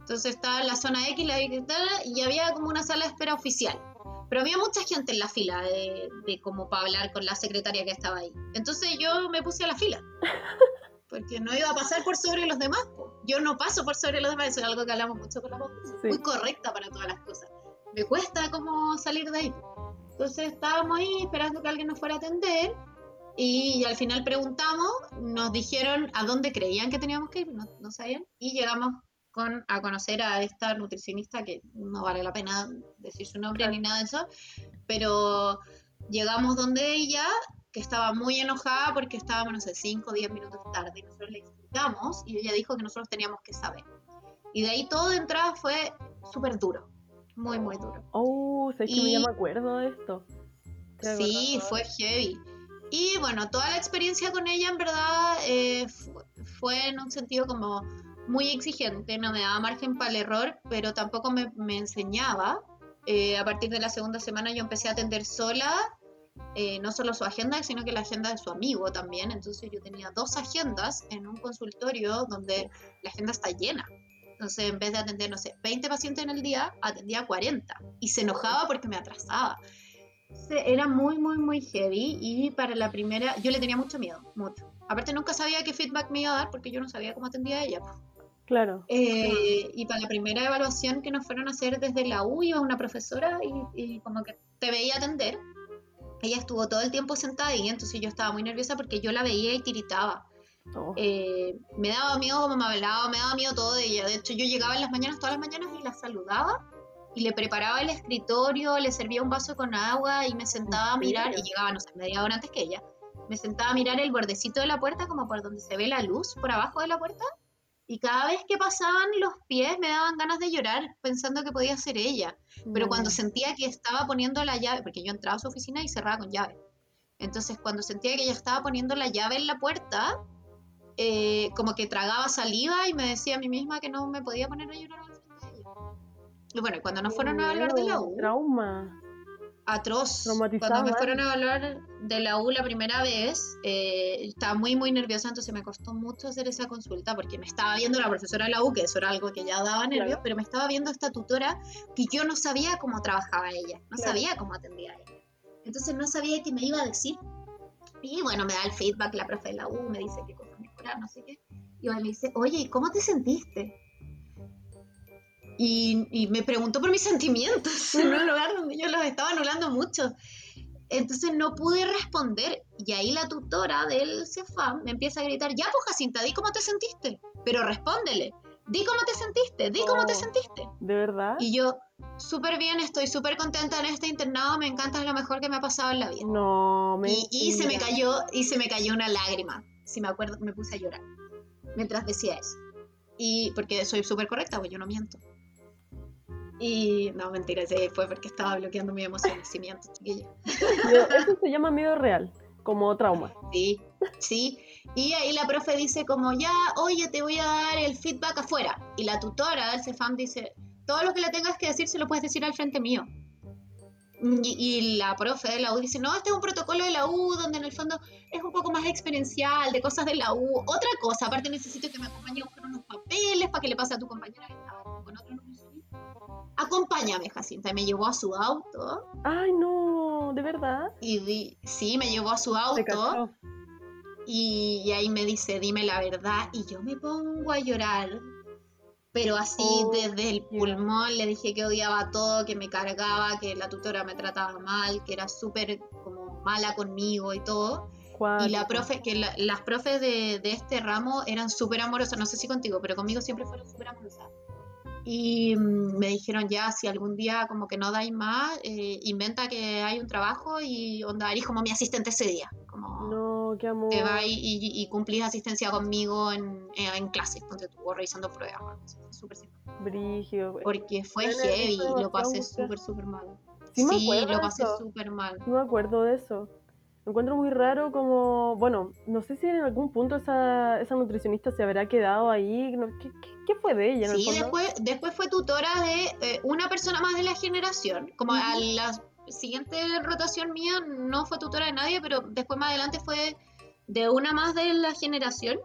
Speaker 2: Entonces estaba la zona X, la Y, y había como una sala de espera oficial. Pero había mucha gente en la fila de, de como para hablar con la secretaria que estaba ahí. Entonces yo me puse a la fila. Porque no iba a pasar por sobre los demás. Yo no paso por sobre los demás, eso es algo que hablamos mucho con la voz, muy correcta para todas las cosas. Me cuesta como salir de ahí. Entonces estábamos ahí esperando que alguien nos fuera a atender y al final preguntamos, nos dijeron a dónde creían que teníamos que ir, no, no sabían, y llegamos con, a conocer a esta nutricionista que no vale la pena decir su nombre ni nada de eso, pero llegamos donde ella que estaba muy enojada porque estábamos, no sé, 5 o 10 minutos tarde y nosotros le explicamos y ella dijo que nosotros teníamos que saber. Y de ahí todo de entrada fue súper duro, muy, muy duro.
Speaker 1: Oh, sé que me acuerdo de esto.
Speaker 2: Sí, fue heavy. Y bueno, toda la experiencia con ella en verdad eh, fue en un sentido como muy exigente, no me daba margen para el error, pero tampoco me, me enseñaba. Eh, a partir de la segunda semana yo empecé a atender sola eh, no solo su agenda, sino que la agenda de su amigo también. Entonces yo tenía dos agendas en un consultorio donde la agenda está llena. Entonces en vez de atender, no sé, 20 pacientes en el día, atendía 40 y se enojaba porque me atrasaba. Era muy, muy, muy heavy y para la primera, yo le tenía mucho miedo, mucho. Aparte nunca sabía qué feedback me iba a dar porque yo no sabía cómo atendía a ella.
Speaker 1: Claro.
Speaker 2: Eh, y para la primera evaluación que nos fueron a hacer desde la U, iba una profesora y, y como que te veía atender ella estuvo todo el tiempo sentada ahí, entonces yo estaba muy nerviosa porque yo la veía y tiritaba. Oh. Eh, me daba miedo como me hablaba, me daba miedo todo de ella. De hecho, yo llegaba en las mañanas, todas las mañanas, y la saludaba y le preparaba el escritorio, le servía un vaso con agua y me sentaba a mirar, y llegaba, no sé, media hora antes que ella, me sentaba a mirar el bordecito de la puerta, como por donde se ve la luz, por abajo de la puerta, y cada vez que pasaban los pies me daban ganas de llorar pensando que podía ser ella. Pero cuando sentía que estaba poniendo la llave, porque yo entraba a su oficina y cerraba con llave. Entonces cuando sentía que ella estaba poniendo la llave en la puerta, eh, como que tragaba saliva y me decía a mí misma que no me podía poner a llorar al frente de ella. Y bueno, cuando nos fueron a hablar de la U...
Speaker 1: Trauma
Speaker 2: atroz. Cuando me fueron a hablar de la U la primera vez, eh, estaba muy, muy nerviosa, entonces me costó mucho hacer esa consulta porque me estaba viendo la profesora de la U, que eso era algo que ya daba nervios, pero me estaba viendo esta tutora que yo no sabía cómo trabajaba ella, no sabía cómo atendía a ella. Entonces no sabía qué me iba a decir. Y bueno, me da el feedback la profe de la U, me dice qué cosas mejorar, no sé qué. Y me dice, oye, ¿cómo te sentiste? Y, me preguntó por mis sentimientos en un lugar donde yo los estaba anulando mucho. Entonces no pude responder y ahí la tutora del CEFAM me empieza a gritar, ya pues Jacinta, di cómo te sentiste, pero respóndele, di cómo te sentiste, di cómo te oh, sentiste.
Speaker 1: ¿De verdad?
Speaker 2: Y yo, súper bien, estoy súper contenta en este internado, me encanta, es lo mejor que me ha pasado en la vida.
Speaker 1: No, me...
Speaker 2: Y, y se me cayó, y se me cayó una lágrima, si me acuerdo, me puse a llorar mientras decía eso. Y porque soy súper correcta, pues yo no miento. Y no, mentira, ese fue porque estaba bloqueando mi emoción, sí miento, chiquilla.
Speaker 1: Eso se llama miedo real, como trauma.
Speaker 2: Sí, Sí, y ahí la profe dice como, ya, oye, te voy a dar el feedback afuera. Y la tutora del CEFAM dice, todo lo que le tengas que decir se lo puedes decir al frente mío. Y, la profe de la U dice, no, este es un protocolo de la U donde en el fondo es un poco más experiencial, de cosas de la U. Otra cosa, aparte necesito que me acompañe a buscar unos papeles para que le pase a tu compañera que estaba con otro Acompáñame, Jacinta. Y me llevó a su auto.
Speaker 1: Ay, no, ¿de verdad?
Speaker 2: Y sí, me llevó a su auto. Y, y ahí me dice, dime la verdad. Y yo me pongo a llorar pero así oh, desde el pulmón le dije que odiaba todo, que me cargaba, que la tutora me trataba mal, que era súper como mala conmigo y todo. Y la profe, que las profes de, de, este ramo eran súper amorosas, no sé si contigo, pero conmigo siempre fueron súper amorosas. Y mm, me dijeron ya, si algún día como que no dais más, eh, inventa que hay un trabajo y onda, eres como mi asistente ese día. Como
Speaker 1: no, qué amor.
Speaker 2: Te vas y, y, cumplís asistencia conmigo en, en clases, donde estuvo revisando pruebas. Súper
Speaker 1: Brigio.
Speaker 2: Porque fue heavy, lo pasé súper, súper mal. Sí, lo pasé súper mal.
Speaker 1: No me acuerdo de eso encuentro muy raro como, bueno, no sé si en algún punto esa, esa nutricionista se habrá quedado ahí. ¿Qué, qué, fue de ella?
Speaker 2: sí, después, después fue tutora de eh, una persona más de la generación. Como a la siguiente rotación mía no fue tutora de nadie, pero después más adelante fue de una más de la generación.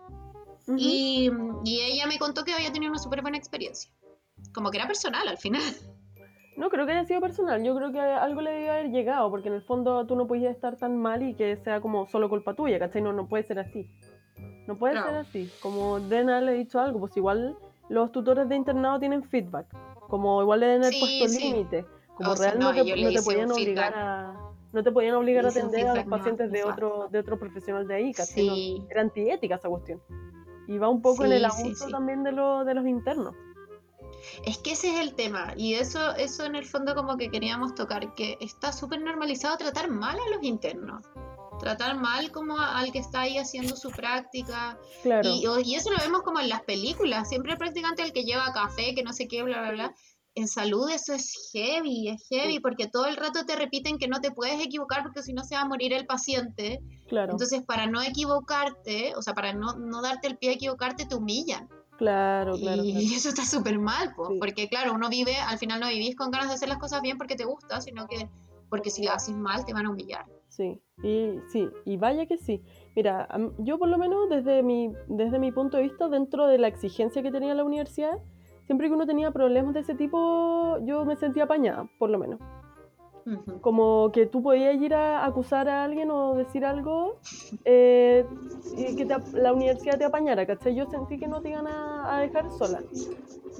Speaker 2: y, y ella me contó que había tenido una súper buena experiencia. Como que era personal al final.
Speaker 1: No creo que haya sido personal, yo creo que algo le debe haber llegado, porque en el fondo tú no podías estar tan mal y que sea como solo culpa tuya, ¿cachai? No, no puede ser así. No puede ser así. Como Dena le he dicho algo, pues igual los tutores de internado tienen feedback. Como igual le den el puesto límite. Como real no, te, podían obligar a no te podían obligar a atender a los pacientes de otro, de otro profesional de ahí, ¿cachai? era antiética esa cuestión. Y va un poco en el abuso también de, lo, de los internos.
Speaker 2: Es que ese es el tema, y eso, eso en el fondo como que queríamos tocar, que está súper normalizado tratar mal a los internos. Tratar mal como al que está ahí haciendo su práctica.
Speaker 1: Claro.
Speaker 2: Y, eso lo vemos como en las películas. Siempre el practicante el que lleva café, que no sé qué, bla, bla, bla. En salud eso es heavy, es heavy, porque todo el rato te repiten que no te puedes equivocar porque si no se va a morir el paciente.
Speaker 1: Claro.
Speaker 2: Entonces, para no equivocarte, o sea, para no, no darte el pie a equivocarte, te humillan.
Speaker 1: Claro, claro.
Speaker 2: Y, eso está súper mal, porque claro, uno vive, al final no vivís con ganas de hacer las cosas bien porque te gusta, sino que porque si las haces mal te van a humillar.
Speaker 1: Sí, y sí, y vaya que sí. Mira, yo por lo menos desde mi, desde mi punto de vista, dentro de la exigencia que tenía la universidad, siempre que uno tenía problemas de ese tipo, yo me sentía apañada, por lo menos. Como que tú podías ir a acusar a alguien o decir algo eh, y que la universidad te apañara, ¿cachai? Yo sentí que no te iban a, dejar sola.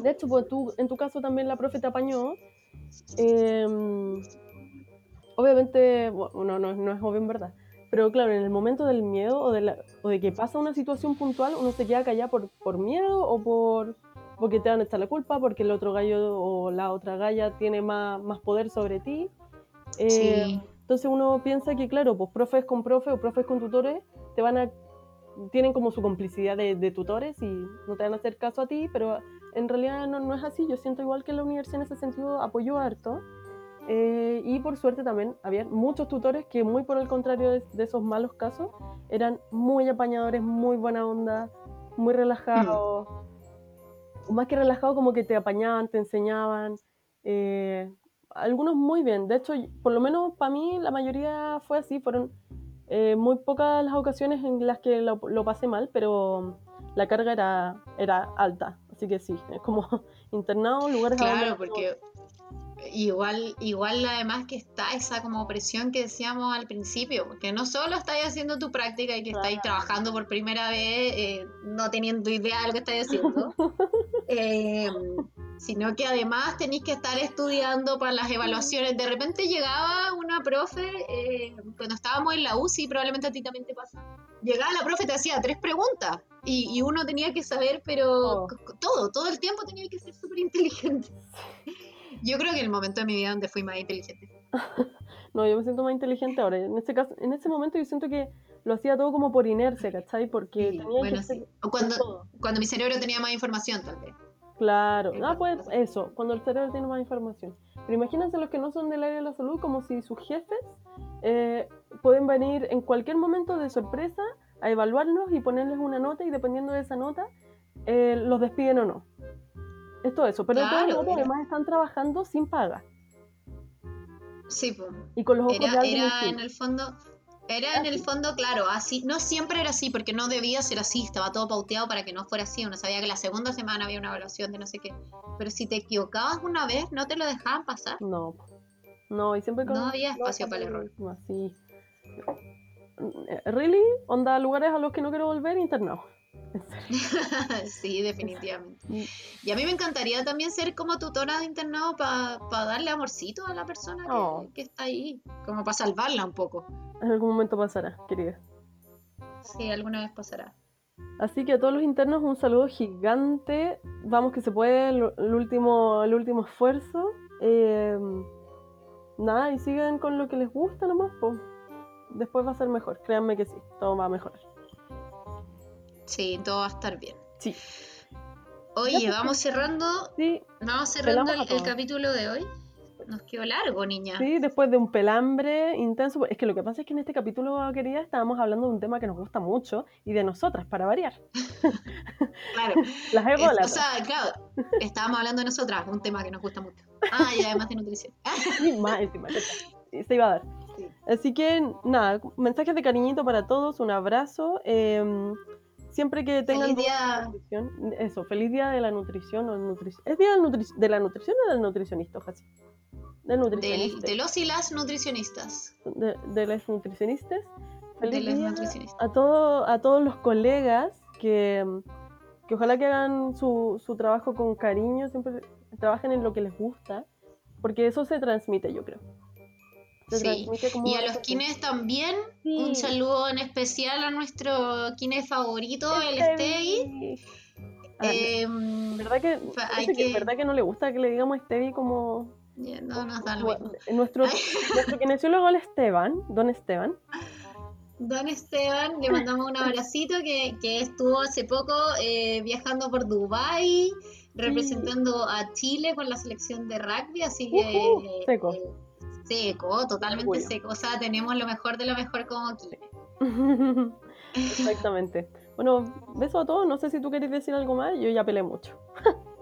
Speaker 1: De hecho, pues tú, en tu caso también la profe te apañó. Em, obviamente, bueno, no, no es obvio en verdad. Pero claro, en el momento del miedo o de, que pasa una situación puntual, uno se queda callado por, por miedo o por porque te van a echar la culpa, porque el otro gallo o la otra galla tiene más, más poder sobre ti. Eh, entonces uno piensa que, claro, pues profes con profes o profes con tutores te van a tienen como su complicidad de, tutores y no te van a hacer caso a ti, pero en realidad no, no, es así. Yo siento igual que la universidad en ese sentido apoyó harto. Eh, y por suerte también había muchos tutores que muy por el contrario de, esos malos casos eran muy apañadores, muy buena onda, muy relajados. Mm. Más que relajados como que te apañaban, te enseñaban. Eh, algunos muy bien. De hecho, por lo menos para mí la mayoría fue así. Fueron eh, muy pocas las ocasiones en las que lo, pasé mal, pero la carga era, era alta. Así que sí, es como internado, lugares
Speaker 2: Claro, porque igual, igual además que está esa como presión que decíamos al principio, porque no solo estáis haciendo tu práctica y que estáis trabajando por primera vez, eh, no teniendo idea de lo que estáis haciendo. eh, sino que además tenéis que estar estudiando para las evaluaciones. De repente llegaba una profe, eh, cuando estábamos en la UCI, probablemente a ti también te pasa, llegaba la profe, te hacía tres preguntas y, uno tenía que saber, pero oh. todo, todo el tiempo tenía que ser súper inteligente. Yo creo que el momento de mi vida donde fui más inteligente.
Speaker 1: no, yo me siento más inteligente ahora. En este caso, en ese momento yo siento que lo hacía todo como por inercia, ¿cachai? Porque tenía que sí.
Speaker 2: cuando, cuando mi cerebro tenía más información, tal vez.
Speaker 1: Claro, ah, pues eso, cuando el cerebro tiene más información. Pero imagínense los que no son del área de la salud como si sus jefes eh, pueden venir en cualquier momento de sorpresa a evaluarlos y ponerles una nota y dependiendo de esa nota, eh, los despiden o no. Es todo eso, pero
Speaker 2: Claro,
Speaker 1: todos
Speaker 2: era-
Speaker 1: además están trabajando sin paga
Speaker 2: Sí, pues.
Speaker 1: y con los ojos de
Speaker 2: Era, en el fondo, era en el
Speaker 1: Así.
Speaker 2: fondo, claro, así, no siempre era así, porque no debía ser así, estaba todo pauteado para que no fuera así, uno sabía que la segunda semana había una evaluación de no sé qué, pero si te equivocabas una vez, no te lo dejaban pasar.
Speaker 1: No, no, y siempre con
Speaker 2: No había espacio para el error.
Speaker 1: alguien encima, Sí. Eh, ¿Really? Onda lugares a los que no quiero volver internado.
Speaker 2: Sí, definitivamente. Y a mí me encantaría también ser como tutora de internado para darle amorcito a la persona que,
Speaker 1: Oh.
Speaker 2: que está ahí, como para salvarla un poco.
Speaker 1: En algún momento pasará, querida.
Speaker 2: Sí, alguna vez pasará.
Speaker 1: Así que a todos los internos un saludo gigante. Vamos que se puede, el, el último, el último esfuerzo. Eh, nada, y sigan con lo que les gusta nomás, po. Después va a ser mejor, créanme que sí, todo va a mejorar.
Speaker 2: Sí, todo va a estar bien.
Speaker 1: Sí,
Speaker 2: Oye,
Speaker 1: pues,
Speaker 2: vamos cerrando
Speaker 1: sí,
Speaker 2: Vamos cerrando el, capítulo de hoy. Nos quedó largo, niña.
Speaker 1: sí, después de un pelambre intenso. Es que lo que pasa es que en este capítulo, querida, estábamos hablando de un tema que nos gusta mucho y de nosotras, para variar.
Speaker 2: Claro.
Speaker 1: Las
Speaker 2: Es-
Speaker 1: ególatras.
Speaker 2: o sea, claro, estábamos hablando de nosotras, un tema que nos gusta mucho. Ah, y además de nutrición.
Speaker 1: Sí, más encima. Se iba a dar.
Speaker 2: Sí.
Speaker 1: Así que, nada, mensajes de cariñito para todos, un abrazo. eh, siempre que tengan
Speaker 2: Feliz
Speaker 1: de
Speaker 2: día.
Speaker 1: nutrición, eso, feliz día de la nutrición o nutrición. ¿Es día nutri- de la nutrición o del nutricionista, Jasi? Del nutricionista.
Speaker 2: de los y las nutricionistas.
Speaker 1: De, de las nutricionistas.
Speaker 2: De
Speaker 1: Feliz
Speaker 2: las
Speaker 1: día
Speaker 2: nutricionistas.
Speaker 1: a, todo, a todos los colegas que, que ojalá que hagan su, su trabajo con cariño, siempre trabajen en lo que les gusta, porque eso se transmite, yo creo. Se
Speaker 2: Sí.
Speaker 1: transmite como
Speaker 2: Y a los kines también,
Speaker 1: Sí.
Speaker 2: un saludo en especial a nuestro kine favorito, el Stevie.
Speaker 1: Ah,
Speaker 2: Em,
Speaker 1: ¿verdad que,
Speaker 2: hay
Speaker 1: que-
Speaker 2: que-
Speaker 1: ¿verdad que no le gusta que le digamos Stevie como...
Speaker 2: ya, no nos da lo mismo.
Speaker 1: nuestro, nuestro kinesiólogo el Esteban, don Esteban.
Speaker 2: Don Esteban, le mandamos un abracito que, que estuvo hace poco eh, viajando por Dubai representando a Chile con la selección de rugby, así que eh, seco, totalmente
Speaker 1: Orgullo.
Speaker 2: seco. O sea, tenemos lo mejor de lo mejor como aquí.
Speaker 1: Exactamente. Bueno, beso a todos. No sé si tú querés decir algo más. Yo ya peleé mucho.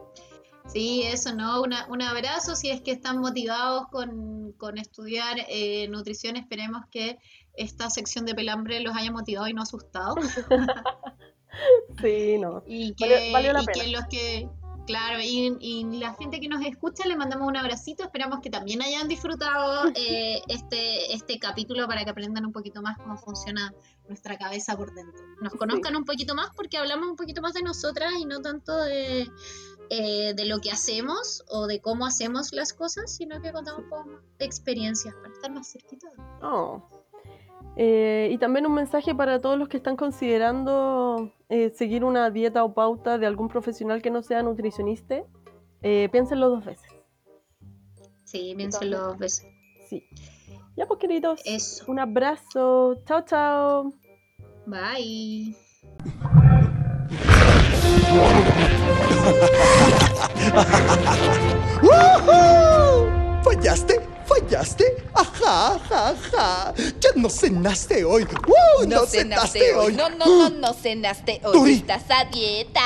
Speaker 2: Sí, eso, ¿no? Una- un abrazo si es que están motivados con, con estudiar eh, nutrición. Esperemos que esta sección de pelambre los haya motivado y no asustado.
Speaker 1: Sí, no.
Speaker 2: Y que,
Speaker 1: Valió- valió la
Speaker 2: y
Speaker 1: pena.
Speaker 2: que los que, claro, y, y la gente que nos escucha le mandamos un abracito. Esperamos que también hayan disfrutado eh, este, este capítulo para que aprendan un poquito más cómo funciona nuestra cabeza por dentro. Nos conozcan un poquito más porque hablamos un poquito más de nosotras y no tanto de, eh, de lo que hacemos o de cómo hacemos las cosas, sino que contamos un poco más de experiencias para estar más cerquita.
Speaker 1: Oh. Eh, y también un mensaje para todos los que están considerando eh, seguir una dieta o pauta de algún profesional que no sea nutricionista. Eh, piénsenlo dos veces.
Speaker 2: Sí, piénselo dos veces.
Speaker 1: Sí. Ya pues, queridos.
Speaker 2: Eso.
Speaker 1: Un abrazo. Chao, chao.
Speaker 2: Bye.
Speaker 3: ¿Fallaste? ¿Fallaste? Ajá, ajá, ajá. Ya no cenaste hoy. ¡Woo! No, cenaste hoy.
Speaker 4: No, no, no, no cenaste hoy.
Speaker 3: Turi.
Speaker 4: Estás a dieta.